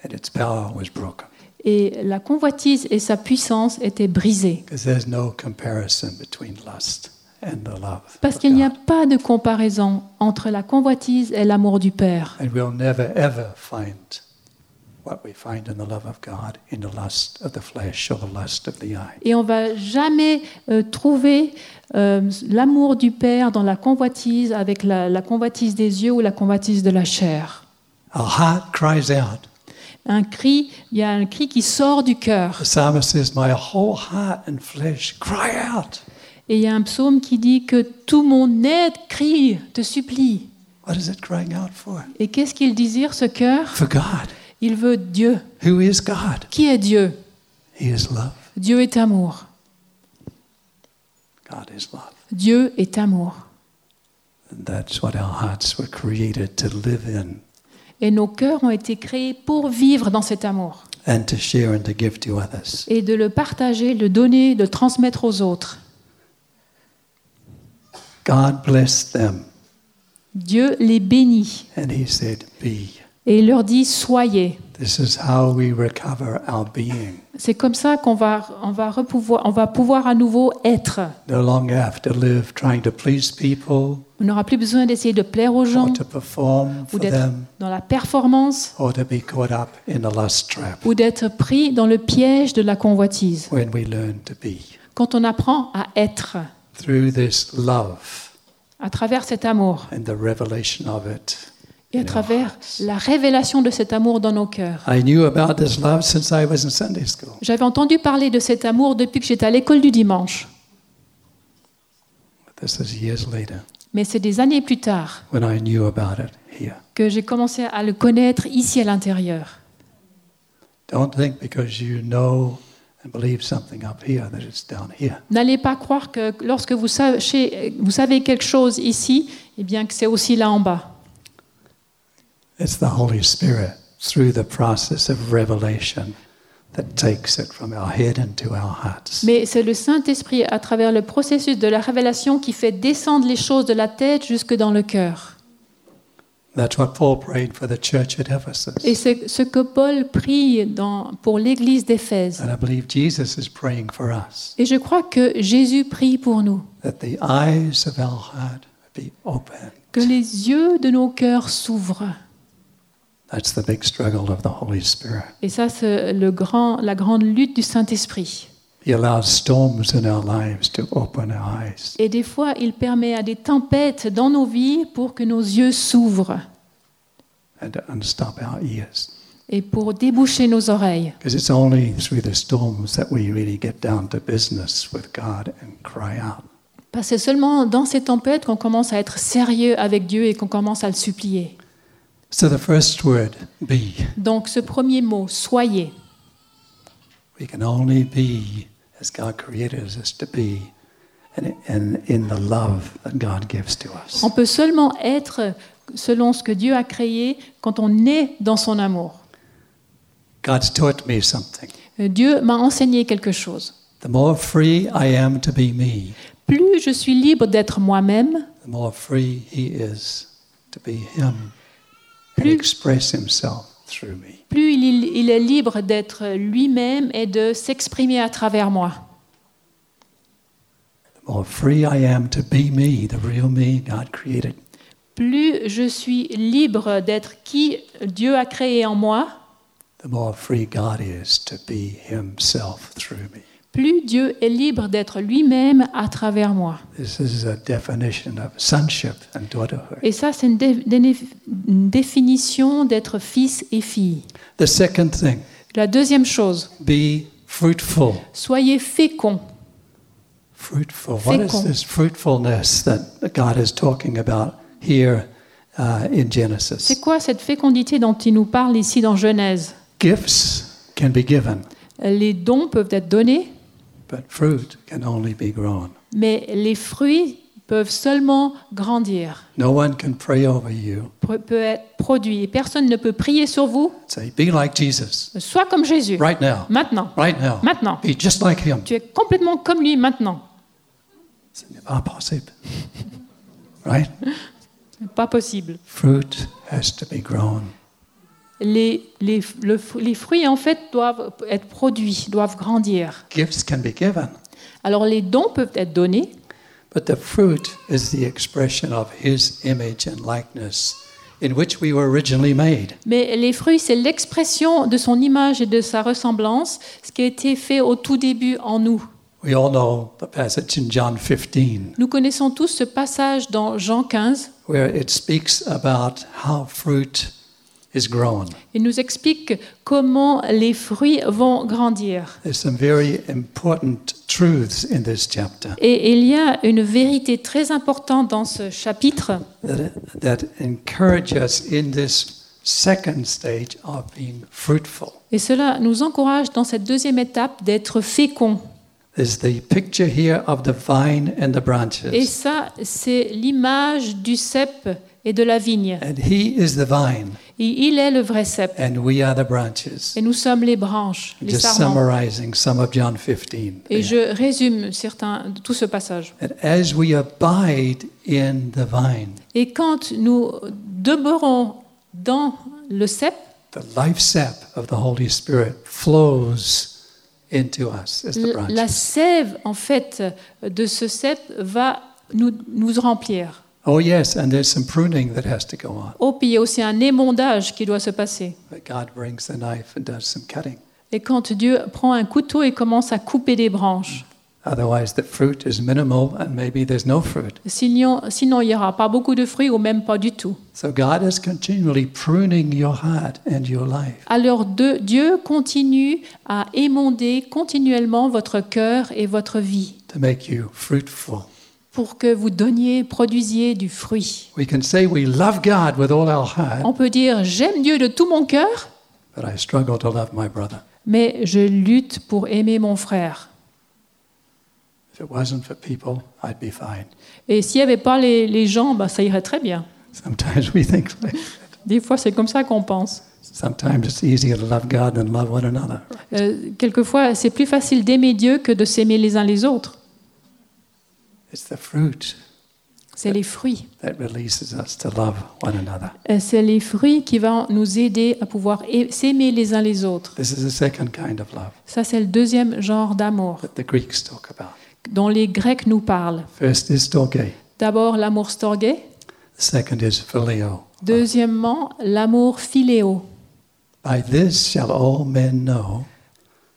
and its power was broken. Et la convoitise et sa puissance étaient brisées. Because there's no comparison between lust and the love. Parce qu'il n'y a pas de comparaison entre la convoitise et l'amour du Père. And we'll never ever find Et on va jamais euh, trouver euh, l'amour du Père dans la convoitise avec la, la convoitise des yeux ou la convoitise de la chair. Our heart cries out. Un cri, il y a un cri qui sort du cœur. The psalmist says, My whole heart and flesh cry out. Et il y a un psaume qui dit que tout mon être crie, te supplie. What is it crying out for? Et qu'est-ce qu'il désire ce cœur? For God. Il veut Dieu. Who is God? Qui est Dieu? He is love. Dieu est amour. God is love. Dieu est amour. That's what our hearts were created to live in Et nos cœurs ont été créés pour vivre dans cet amour and to share and to give to others. et de le partager, le donner, de le transmettre aux autres. God blessed them Dieu les bénit and He said, Be. Et il leur dit soyez. This is how we recover our being. C'est comme ça qu'on va, on va, repouvoir- on va pouvoir à nouveau être. No longer have to live trying to please people On n'aura plus besoin d'essayer de plaire aux gens or to perform ou d'être dans la performance or to be caught up in the lust trap ou d'être pris dans le piège de la convoitise. when we learn to be. Quand on apprend à être Through this love à travers cet amour and the revelation of it. Et à travers la révélation de cet amour dans nos cœurs. J'avais entendu parler de cet amour depuis que j'étais à l'école du dimanche, But this is years later mais c'est des années plus tard when I knew about it here. que j'ai commencé à le connaître ici à l'intérieur. N'allez pas croire que lorsque vous savez, vous savez quelque chose ici, eh bien que c'est aussi là en bas. It's the Holy Spirit through the process of revelation that takes it from our head into our hearts. Mais c'est le Saint-Esprit, à travers le processus de la révélation, qui fait descendre les choses de la tête jusque dans le cœur. That's what Paul prayed for the church at Ephesus. Et c'est ce que Paul prie dans- pour l'Église d'Éphèse. And I believe Jesus is praying for us Et je crois que Jésus prie pour nous, that the eyes of our heart be open que les yeux de nos cœurs s'ouvrent That's the big struggle of the Holy Spirit. Et ça, c'est le grand, la grande lutte du Saint-Esprit. He allows storms in our lives to open our eyes. Et des fois, il permet à des tempêtes dans nos vies pour que nos yeux s'ouvrent and to unstop our ears. et pour déboucher nos oreilles. Because it's only through the storms that we really get down to business with God and cry out. Parce que c'est seulement dans ces tempêtes qu'on commence à être sérieux avec Dieu et qu'on commence à le supplier. So the first word, be, Donc ce premier mot, soyez, we can only be as God created us to be and, in the love that God gives to us. on peut seulement être selon ce que Dieu a créé quand on est dans son amour. God's taught me something. Euh, Dieu m'a enseigné quelque chose. The more free I am to be me, Plus je suis libre d'être moi-même, the more free He is to be Him Plus- il, il est libre d'être lui-même et de s'exprimer à travers moi. The more free I am to be me, the real me God created, Plus je suis libre d'être qui Dieu a créé en moi, the more free God is to be Himself through me. Plus Dieu est libre d'être lui-même à travers moi. This is a definition of sonship and daughterhood. Et ça, c'est une, dé- déni- une définition d'être fils et fille. The second thing, La deuxième chose, be fruitful. soyez féconds. Fruitful. What is this fruitfulness that God is talking about here uh, in C'est Genesis? quoi cette fécondité dont il nous parle ici dans Genèse? Gifts can be given, Les dons peuvent être donnés, but fruit can only be grown. mais les fruits peuvent seulement grandir, No one can pray over you. pe- peut être produits. Et personne ne peut prier sur vous. Say, be like Jesus Sois comme Jésus. right now. Maintenant. Right now. Maintenant. Be just like Him. Tu es complètement comme lui maintenant. Ce n'est pas possible. Right? Pas possible. Fruit has to be grown. Les, les, le- les fruits, en fait, doivent être produits, doivent grandir. Gifts can be given, Alors, les dons peuvent être donnés, but the fruit is the expression of His image and likeness in which we were originally made. mais les fruits, c'est l'expression de son image et de sa ressemblance, ce qui a été fait au tout début en nous. We all know the passage in John 15 Nous connaissons tous ce passage dans Jean 15. where it speaks about how fruit is grown. Il nous explique comment les fruits vont grandir. There's some very important truths in this chapter Et il y a une vérité très importante dans ce chapitre that, that encourage us in this second stage of being fruitful. et cela nous encourage dans cette deuxième étape d'être féconds. There's the picture here of the vine and the Et ça, c'est l'image du cep et de la vigne. And he is the vine, Et il est le vrai cep. and we are the branches. Et nous sommes les branches, les Just sarments. summarizing some of John 15. Et je résume certains, tout ce passage. And as we abide in the vine, Et quand nous demeurons dans le cep, the life sap of the Holy Spirit flows into us as the la branches. sève, en fait, de ce cep va nous, nous remplir. Oh, yes, and there's some pruning that has to go on. Oh, puis il y a aussi un émondage qui doit se passer. But God brings the knife and does some cutting. Et quand Dieu prend un couteau et commence à couper des branches, Otherwise, the fruit is minimal and maybe there's no fruit. sinon, sinon il n'y aura pas beaucoup de fruits ou même pas du tout. So God is continually pruning your heart and your life Alors de- Dieu continue à émonder continuellement votre cœur et votre vie to make you fruitful. Pour que vous donniez, produisiez du fruit. We can say we love God with all our heart, On peut dire j'aime Dieu de tout mon cœur, but I struggle to love my brother. mais je lutte pour aimer mon frère. If it wasn't for people, I'd be fine. Et s'il n'y avait pas les, les gens, bah, ça irait très bien. Sometimes we think like Des fois, c'est comme ça qu'on pense. sometimes it's easier to love God than love one another. Euh, quelquefois, c'est plus facile d'aimer Dieu que de s'aimer les uns les autres. It's the fruit C'est les fruits. that releases us to love one another. Euh, C'est les fruits qui vont nous aider à pouvoir s'aimer les uns les autres. This is the second kind of love Ça, c'est le deuxième genre d'amour that the Greeks talk about. dont les Grecs nous parlent. First is storge, D'abord, l'amour storgé, the second is phileo. Deuxièmement, l'amour philéo. By this shall all men know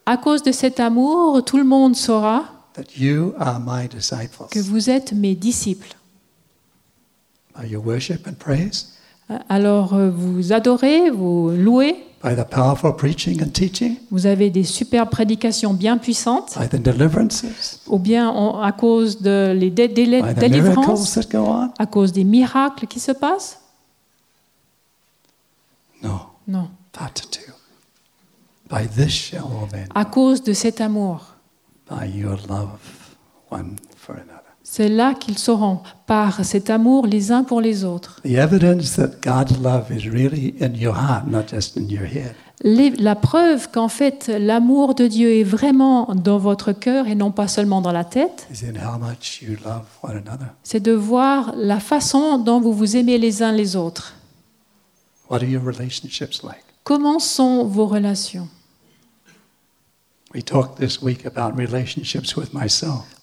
À cause de cet amour, tout le monde saura that you are my disciples. que vous êtes mes disciples. By your worship and praise, Alors euh, vous adorez, vous louez, by the powerful preaching and teaching, vous avez des superbes prédications bien puissantes, by the deliverances, ou bien en- à cause de les dé- délais- by the miracles délivrances, that go on. à cause des miracles qui se passent No, Non. part two. By this shall all men À cause de cet amour. C'est là qu'ils sauront, par cet amour les uns pour les autres. The evidence that God's love is really in your heart, not just in your head, Les- la preuve qu'en fait l'amour de Dieu est vraiment dans votre cœur et non pas seulement dans la tête, is in how much you love one another. c'est de voir la façon dont vous vous aimez les uns les autres. What are your relationships like? Comment sont vos relations We talked this week about relationships with myself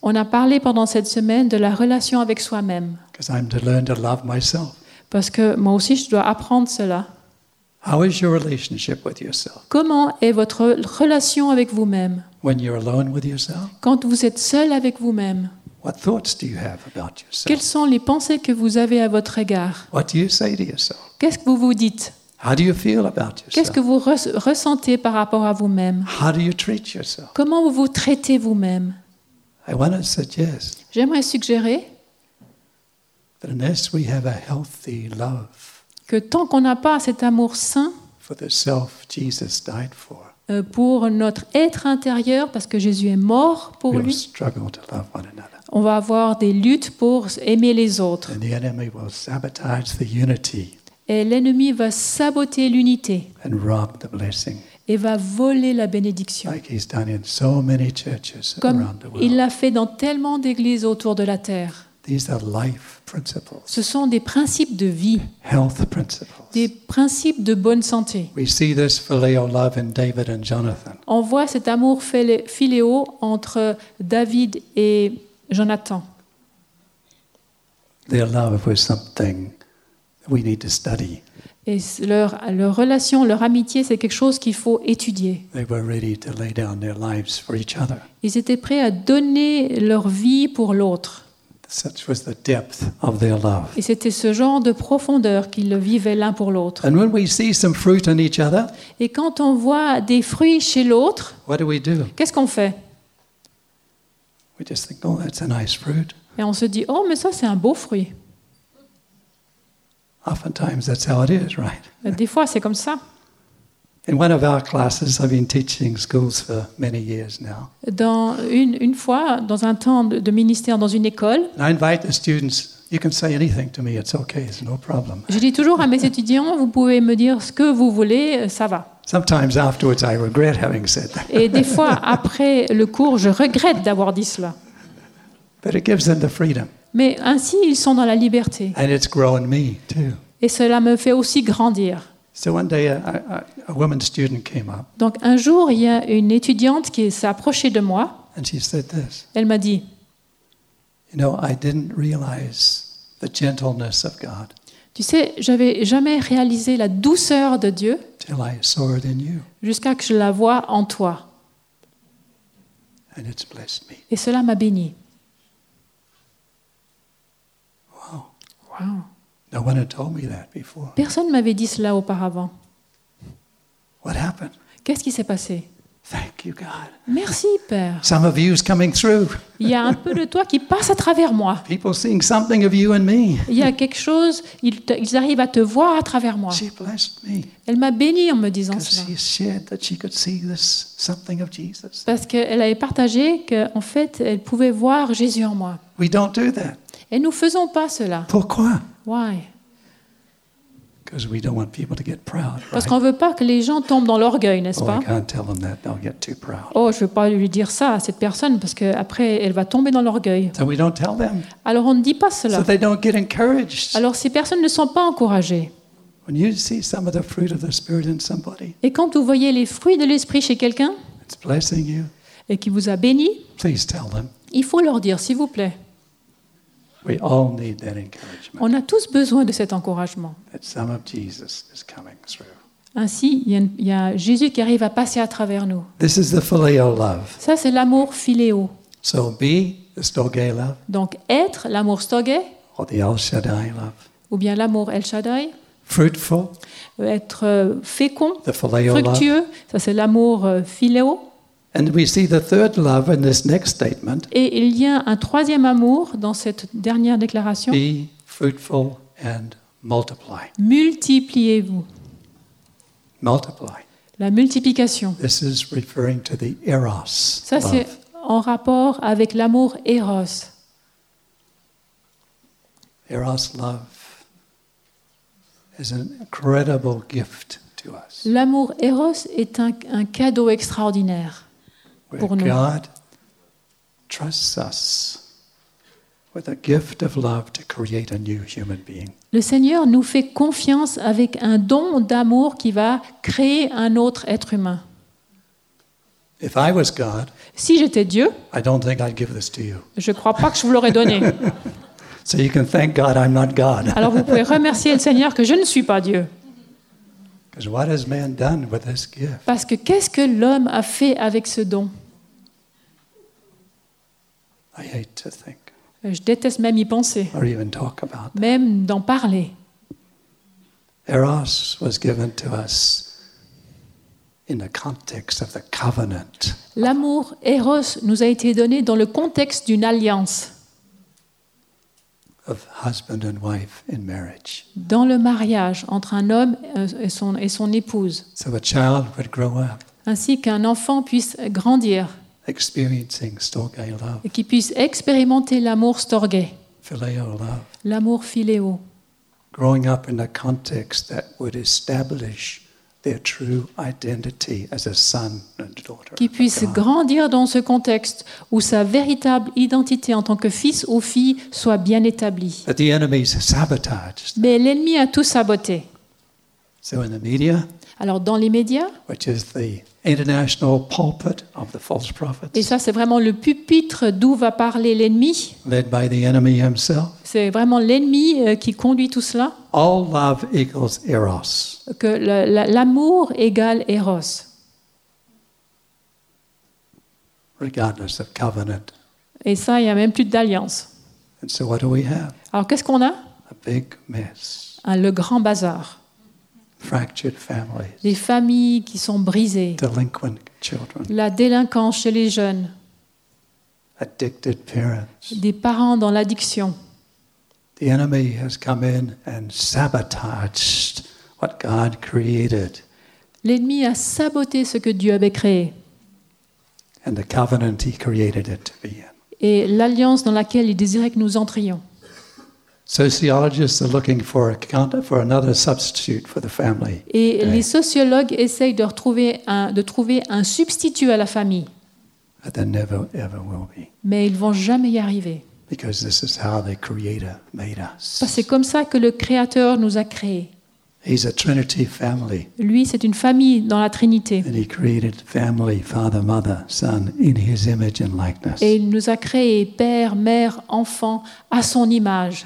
On a parlé pendant cette semaine de la relation avec soi-même, because I'm to learn to love myself. parce que moi aussi je dois apprendre cela. How is your relationship with yourself? Comment est votre relation avec vous-même? When you're alone with yourself, Quand vous êtes seul avec vous-même, what thoughts do you have about quelles sont les pensées que vous avez à votre égard? What do you say to yourself? Qu'est-ce que vous vous dites? How do you feel about Qu'est-ce que vous res- ressentez par rapport à vous-même? How do you treat yourself? Comment vous vous traitez vous-même? I want to suggest J'aimerais suggérer that unless we have a healthy love que tant qu'on n'a pas cet amour sain for the self Jesus died for, euh, pour notre être intérieur, parce que Jésus est mort pour we'll lui, struggle to love one another. on va avoir des luttes pour aimer les autres. Et l'ennemi va saboter l'unité and rob the blessing, et va voler la bénédiction, like he's done in so many churches comme around the il l'a fait dans tellement d'églises autour de la terre. These are life principles, Ce sont des principes de vie, health principles. des principes de bonne santé. We see this phileo love in David and Jonathan. On voit cet amour philéo entre David et Jonathan. Their love was something we need to study. Et leur, leur relation, leur amitié, c'est quelque chose qu'il faut étudier. They were ready to lay down their lives for each other. Ils étaient prêts à donner leur vie pour l'autre. Such was the depth of their love. Et c'était ce genre de profondeur qu'ils vivaient l'un pour l'autre. And when we see some fruit in each other, Et quand on voit des fruits chez l'autre, what do we do? qu'est-ce qu'on fait? We just think, oh, that's a nice fruit. Et on se dit, oh, mais ça, c'est un beau fruit. Oftentimes, that's how it is, right? Des fois, c'est comme ça. In one of our classes, I've been teaching schools for many years now. Dans une, une fois, dans un temps de, de ministère dans une école, And I invite the students, you can say anything to me, it's okay, it's no problem. je dis toujours à mes étudiants, vous pouvez me dire ce que vous voulez, euh, ça va. Sometimes afterwards, I regret having said that. Et des fois, après le cours, je regrette d'avoir dit cela. But it gives them the freedom. Mais ainsi, ils sont dans la liberté. And it's grown me, too. Et cela me fait aussi grandir. So one day, a, a, a woman student came up Donc un jour, il y a une étudiante qui s'est approchée de moi. and she said this Elle m'a dit, You know, I didn't realize the gentleness of God tu sais, j'avais jamais réalisé la douceur de Dieu till I saw it in you. jusqu'à que je la vois en toi. And it's blessed me. Et cela m'a béni. Wow. Wow. No one had told me that before. Personne ne m'avait dit cela auparavant. What happened? Qu'est-ce qui s'est passé? Thank you, God. Merci, Père. Some of you's coming through. Il y a un peu de toi qui passe à travers moi. People seeing something of you and me. Il y a quelque chose, ils, te- ils arrivent à te voir à travers moi. She blessed me Elle m'a béni en me disant cela. she shared that she could see this something of Jesus. Parce qu'elle avait partagé qu'en fait, elle pouvait voir Jésus en moi. We don't do that. Et nous ne faisons pas cela. Pourquoi? Why? Because we don't want people to get proud. Parce Right? qu'on ne veut pas que les gens tombent dans l'orgueil, n'est-ce Oh, pas? I can't tell them that; they'll get too proud. Oh, je ne veux pas lui dire ça à cette personne parce qu'après, elle va tomber dans l'orgueil. So we don't tell them, Alors on ne dit pas so cela. they don't get encouraged. Alors ces personnes ne sont pas encouragées. When you see some of the fruit of the Spirit in somebody, Et quand vous voyez les fruits de l'esprit chez quelqu'un it's blessing you. et qui vous a béni, Please tell them. il faut leur dire, s'il vous plaît. We all need that encouragement On a tous besoin de cet encouragement. that some of Jesus is coming through. Ainsi, il y, a une- il y a Jésus qui arrive à passer à travers nous. This is the phileo love. Ça, c'est l'amour philéo. So be the Storge love Donc, être l'amour stogé, or the El Shaddai love. ou bien l'amour El Shaddai, Fruitful, être euh, fécond, the phileo love. fructueux, ça c'est l'amour euh, Et il y a un troisième amour dans cette dernière déclaration. be fruitful and multiply. Multipliez-vous. Multiply. La multiplication. This is referring to the eros Ça, c'est en rapport avec l'amour éros. Eros love is an incredible gift to us. L'amour éros est un, un cadeau extraordinaire. Pour nous. God trusts us with a gift of love to create a new human being. Le Seigneur nous fait confiance avec un don d'amour qui va créer un autre être humain. If I was God, Si j'étais Dieu, I don't think I'd give this to you. je ne crois pas que je vous l'aurais donné. *laughs* So you can thank God I'm not God. Alors vous pouvez remercier le Seigneur que je ne suis pas Dieu. Because what has man done with this gift? Parce que qu'est-ce que l'homme a fait avec ce don? I hate to think Je déteste même y penser, or even talk about. même d'en parler. Eros was given to us in the context of the covenant. L'amour Eros nous a été donné dans le contexte d'une alliance, of husband and wife in marriage. Dans le mariage entre un homme et son, et son épouse, So a child would grow up ainsi qu'un enfant puisse grandir. experiencing storge love, et qu'il puisse expérimenter l'amour storgé, l'amour philéo, growing up in a context that would establish their true identity as a son and daughter. qui puisse grandir dans ce contexte où sa véritable identité en tant que fils ou fille soit bien établie. But the enemy's sabotaged. Mais l'ennemi a tout saboté. So in the media, Alors dans les médias, which is the international pulpit of the false prophets, et ça c'est vraiment le pupitre d'où va parler l'ennemi, c'est vraiment l'ennemi euh, qui conduit tout cela, all love equals eros. que l'amour égale Eros. regardless of covenant. Et ça, il n'y a même plus d'alliance. And so, what do we have? Alors qu'est-ce qu'on a? A big mess. Un- Le grand bazar. Fractured families, Les familles qui sont brisées, delinquent children, la délinquance chez les jeunes, addicted parents. des parents dans l'addiction. The enemy has come in and sabotaged what God created L'ennemi a saboté ce que Dieu avait créé and the covenant he created it to be in. et l'alliance dans laquelle il désirait que nous entrions. Sociologists are looking for, a, count- for another substitute for the family. Et les sociologues essayent de, retrouver un, de trouver un substitut à la famille, but there never ever will be mais ils vont jamais y arriver. Because this is how the Creator made us. Parce que C'est comme ça que le Créateur nous a créés. He's a Trinity family. Lui, c'est une famille dans la Trinité. And he created family, father, mother, son, in his image and likeness. Et il nous a créés père, mère, enfant, à son image.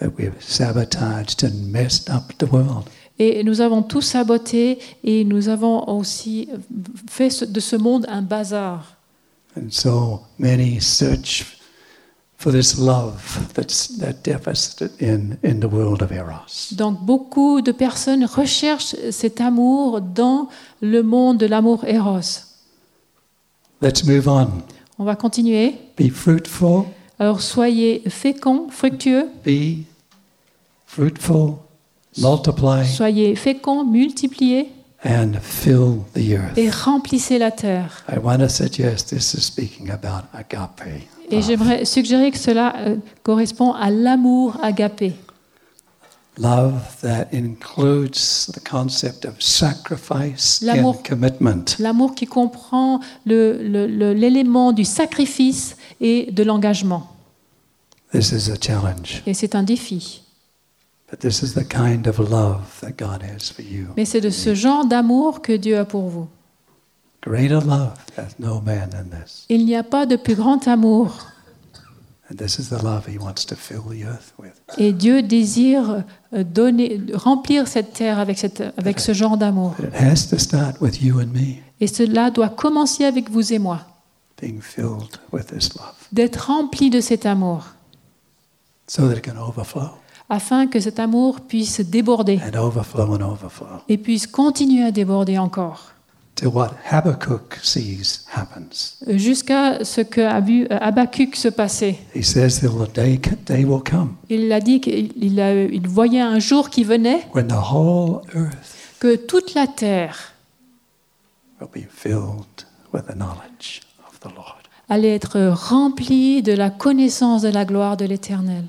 That we've sabotaged and messed up the world. Et nous avons tout saboté et nous avons aussi fait de ce monde un bazar. And so many search for this love that's that deficit in, in the world of Eros. Donc beaucoup de personnes recherchent cet amour dans le monde de l'amour Eros. Let's move on. On va continuer. Be fruitful, Alors soyez féconds, fructueux, be fruitful, multiply, soyez féconds, multipliez and fill the earth. et remplissez la terre. I want to suggest this is speaking about agape. Et love. j'aimerais suggérer que cela euh, correspond à l'amour agapé. Love that includes the concept of sacrifice L'amour. and commitment. L'amour qui comprend l'élément du sacrifice et de l'engagement. This is a challenge. Et c'est un défi. But this is the kind of love that God has for you. Mais c'est de ce genre d'amour que Dieu a pour vous. Greater love hath no man than this, Il n'y a pas de plus grand amour. And this is the love He wants to fill the earth with. Et Dieu désire euh, donner, remplir cette terre avec, cette, avec ce genre d'amour. But it has to start with you and me Et cela doit commencer avec vous et moi, being filled with this love d'être remplis de cet amour, so that it can overflow. Afin que cet amour puisse déborder. And overflow and overflow. Et puisse continuer à déborder encore, to what Habakkuk sees happens. jusqu'à ce que euh, Habakkuk se passer. He says that the day, day will come Il a dit qu'il voyait un jour qui venait when the whole earth que toute la terre will be filled with the knowledge of the Lord. allait être remplie de la connaissance de la gloire de l'Éternel.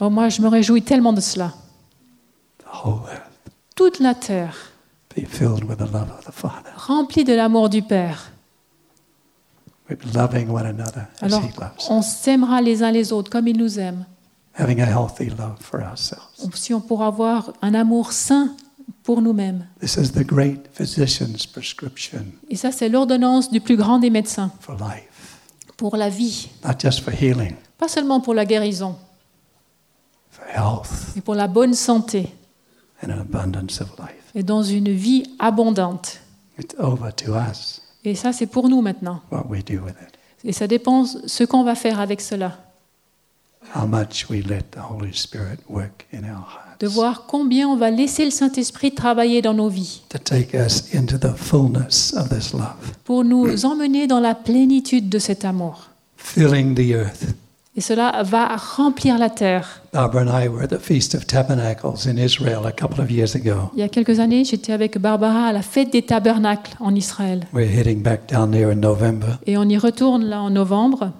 Moi, je me réjouis tellement de cela. The whole earth Toute la terre be filled with the love of the Father. remplie de l'amour du Père. Alors, on s'aimera les uns les autres comme il nous aime. Having a healthy love for ourselves. Si on pourra avoir un amour sain pour nous-mêmes. This is the great physician's prescription Et ça, c'est l'ordonnance du plus grand des médecins for life, pour la vie, not just for healing, pas seulement pour la guérison, for health mais pour la bonne santé and an abundance of life. et dans une vie abondante. It's over to us Et ça, c'est pour nous maintenant. what we do with it. Et ça dépend ce qu'on va faire avec cela. How much we let the Holy Spirit work in our De hearts voir combien on va laisser le Saint-Esprit travailler dans nos vies to take us into the fullness of this love, pour nous emmener dans la plénitude de cet amour. filling the earth. Et cela va remplir la terre. Barbara and I were at the Feast of Tabernacles in Israel a couple of years ago. Il y a quelques années, j'étais avec Barbara à la fête des tabernacles en Israël. We're heading back down there in November. Et on y retourne là en novembre.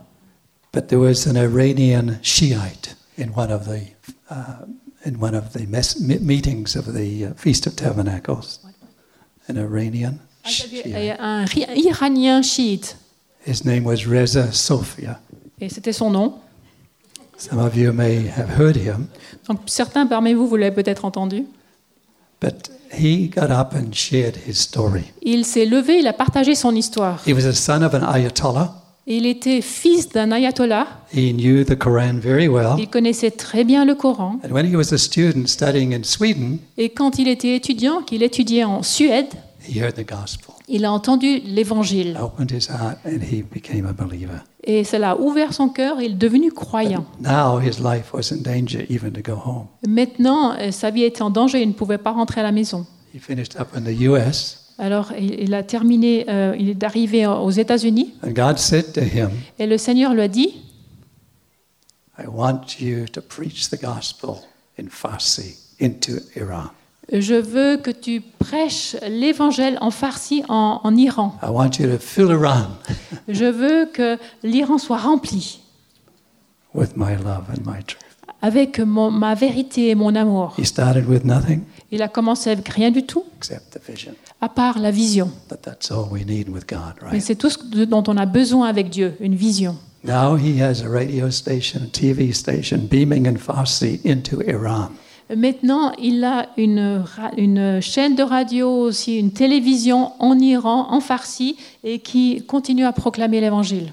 But there was an Iranian Shiite in one of the uh, in one of the meetings of the uh, Feast of Tabernacles. An Iranian Et Shiite. un Iranien chiite. His name was Reza Sofia. Et c'était son nom. Some of you may have heard him, Donc certains parmi vous, vous l'avez peut-être entendu. but he got up and shared his story. Il s'est levé, il a partagé son histoire. He was a son of an Ayatollah. Il était fils d'un ayatollah. He knew the Quran very well. Il connaissait très bien le Coran. And when he was a student studying in Sweden, Et quand il était étudiant, qu'il étudiait en Suède, he heard the gospel, il a entendu l'évangile. opened his heart, and he became a believer. Et cela a ouvert son cœur et il est devenu croyant. Now his life was in danger even to go home. Maintenant, euh, sa vie était en danger, il ne pouvait pas rentrer à la maison. He finished up in the U.S., Alors, il il a terminé, euh, il est arrivé aux États-Unis and God said to him, et le Seigneur lui a dit I want you to preach the gospel in Farsi into Iran. Je veux que tu prêches l'évangile en Farsi en, en Iran. I want you to fill Iran Je veux que l'Iran soit rempli with my love and my truth. avec mon- ma vérité et mon amour. He started with nothing Il a commencé avec rien du tout, except the vision. à part la vision. But that's all we need with God, Mais right? c'est tout ce dont on a besoin avec Dieu, une vision. Now he has a radio station, a TV station beaming in Farsi into Iran. Maintenant, il a une, chaîne de radio aussi, une télévision en Iran, en Farsi, et qui continue à proclamer l'évangile.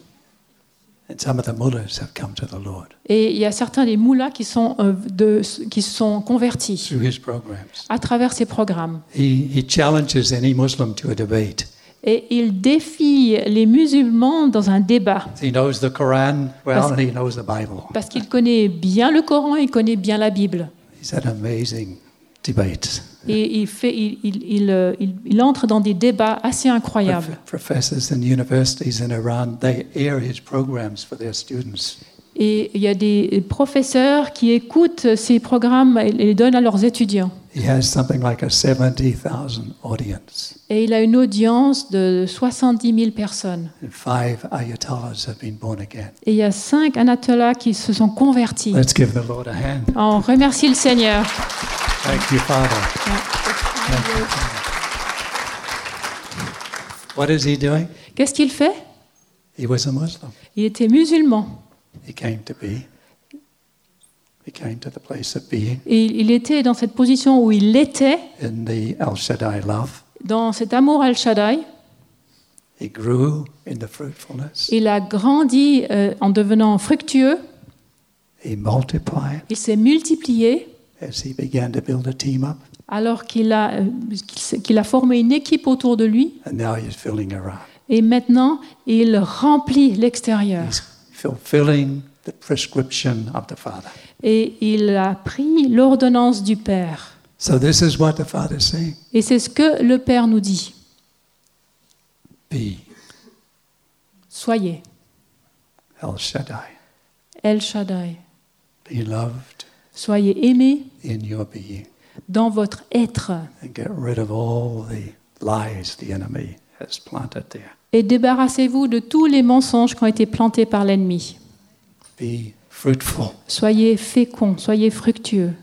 And some of the mullahs have come to the Lord Et il y a certains des moullas qui sont, euh, de, qui sont convertis through his programs. à travers ces programmes. He, he challenges any Muslim to a debate. Et il défie les musulmans dans un débat, He knows the Quran well Parce- and he knows the Bible. parce qu'il connaît bien le Coran, il connaît bien la Bible. Amazing. Et il, fait, il, il, il, il- il entre dans des débats assez incroyables. Professors in universities in Iran, they air his programs for their students. Et il y a des professeurs qui écoutent ces programmes et les donnent à leurs étudiants. He has something like a 70,000 audience. Et il a une audience de 70 000 personnes. And five ayatollahs have been born again. Et il y a cinq anatolas qui se sont convertis. Let's give the Lord a hand. On remercie le Seigneur. Thank you, Father. Thank you, Father. What is he doing? Qu'est-ce qu'il fait? He was a Muslim. Il était musulman. He came to be. He came to the place of being Et il était dans cette position où il était, in the El Shaddai love. dans cet amour Al-Shaddai. He grew in the fruitfulness. Il a grandi euh, en devenant fructueux. He multiplied Il s'est multiplié as he began to build a team up. alors qu'il a, euh, qu'il a formé une équipe autour de lui. And now he's filling around. Et maintenant, il remplit l'extérieur. Et il a pris l'ordonnance du Père. So this is what the Father is saying. Et c'est ce que le Père nous dit. Be Soyez El Shaddai. El Shaddai. Be loved Soyez aimés in your being. dans votre être And get rid of all the lies the enemy has planted there. et débarrassez-vous de tous les mensonges qui ont été plantés par l'ennemi. Be fruitful. Soyez féconds, soyez fructueux.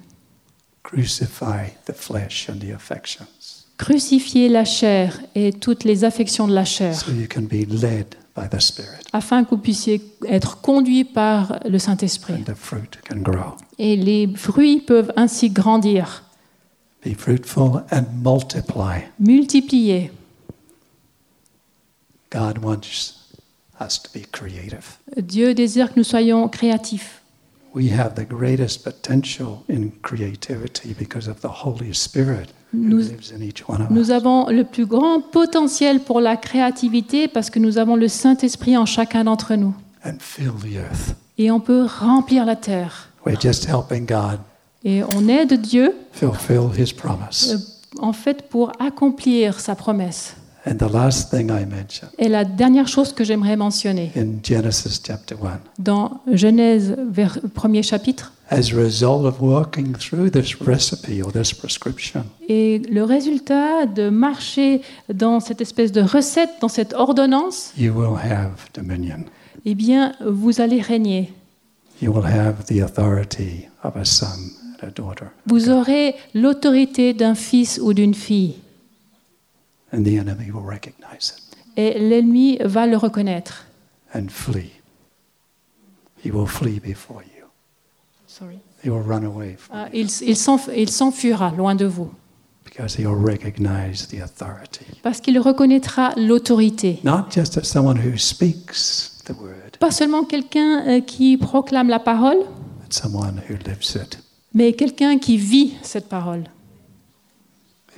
Crucify the flesh and the affections Crucifiez la chair et toutes les affections de la chair, so you can be led by the Spirit afin que vous puissiez être conduits par le Saint-Esprit. and the fruit can grow. Et les fruits peuvent ainsi grandir, Be fruitful and multiply. multiplier. God wants us to be creative. Dieu désire que nous soyons créatifs. We have the greatest potential in creativity because of the Holy Spirit who Nous- lives in each one of Nous us. avons le plus grand potentiel pour la créativité parce que nous avons le Saint-Esprit en chacun d'entre nous. And fill the earth. Et on peut remplir la terre. We're just helping God Et on aide Dieu, fulfill His euh, promise. en fait, pour accomplir sa promesse. And the last thing I mentioned Et la dernière chose que j'aimerais mentionner, in Genesis chapter 1, dans Genèse, vers, premier chapitre, as a result of walking through this recipe or this prescription, et le résultat de marcher dans cette espèce de recette, dans cette ordonnance, you will have dominion. eh bien, vous allez régner. You will have the authority of a son and a daughter. Vous aurez l'autorité d'un fils ou d'une fille. And the enemy will recognize it Et l'ennemi va le reconnaître. and flee. He will flee before you. He will run away from Ah, you il il s'enf- il s'enfuira loin de vous. because he will recognize the authority. Parce qu'il reconnaîtra l'autorité. Not just as someone who speaks the word, Pas seulement quelqu'un euh, qui proclame la parole, but someone who lives it. mais quelqu'un qui vit cette parole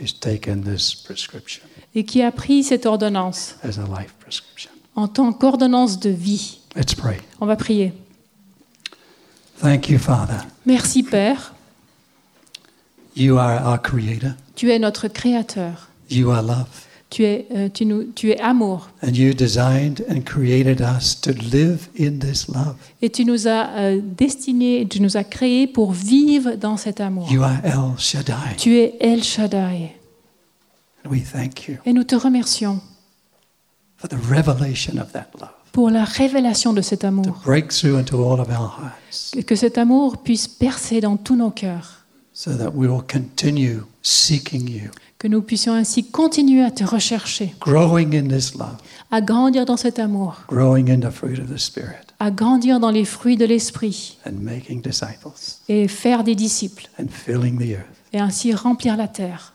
Who's taken this prescription et qui a pris cette ordonnance as a life prescription. en tant qu'ordonnance de vie. Let's pray. On va prier. Thank you, Father. Merci Père, You are our creator. tu es notre créateur. You are love. Tu es, euh, tu nous, tu es amour. And you designed and created us to live in this love. Et tu nous as euh, destinés, tu nous as créés pour vivre dans cet amour. You are El Shaddai. Tu es El Shaddai. And we thank you Et nous te remercions for the revelation of that love. pour la révélation de cet To amour. break through into all of our hearts Et Que cet amour puisse percer dans tous nos cœurs. so that we will continue seeking you, Que nous puissions ainsi continuer à te rechercher, growing in this love, à grandir dans cet amour, growing in the fruit of the Spirit, à grandir dans les fruits de l'esprit and making disciples et faire des disciples and filling the earth et ainsi remplir la terre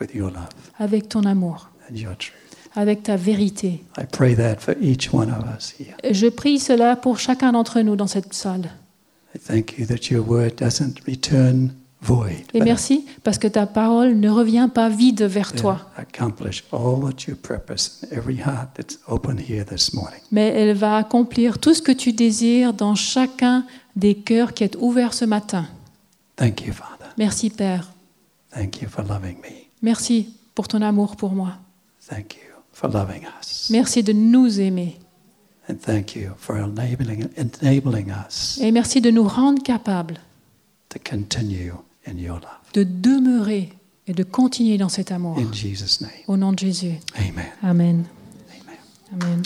with your love avec ton amour, and your truth. avec ta vérité. I pray that for each one of us here. Je prie cela pour chacun d'entre nous dans cette salle. I thank you that your word doesn't return void, Et merci parce que ta parole ne revient pas vide vers toi, accomplish all that you purpose in every heart that's open here this morning. mais elle va accomplir tout ce que tu désires dans chacun des cœurs qui est ouvert ce matin. Thank you, Father. Merci Père. Thank you for loving me. Merci pour ton amour pour moi. Thank you for loving us. Merci de nous aimer. And thank you for enabling, enabling us Et merci de nous rendre capables to continue in your love. de demeurer et de continuer dans cet amour. In Jesus' name, Au nom de Jésus. amen. Amen. Amen. Amen.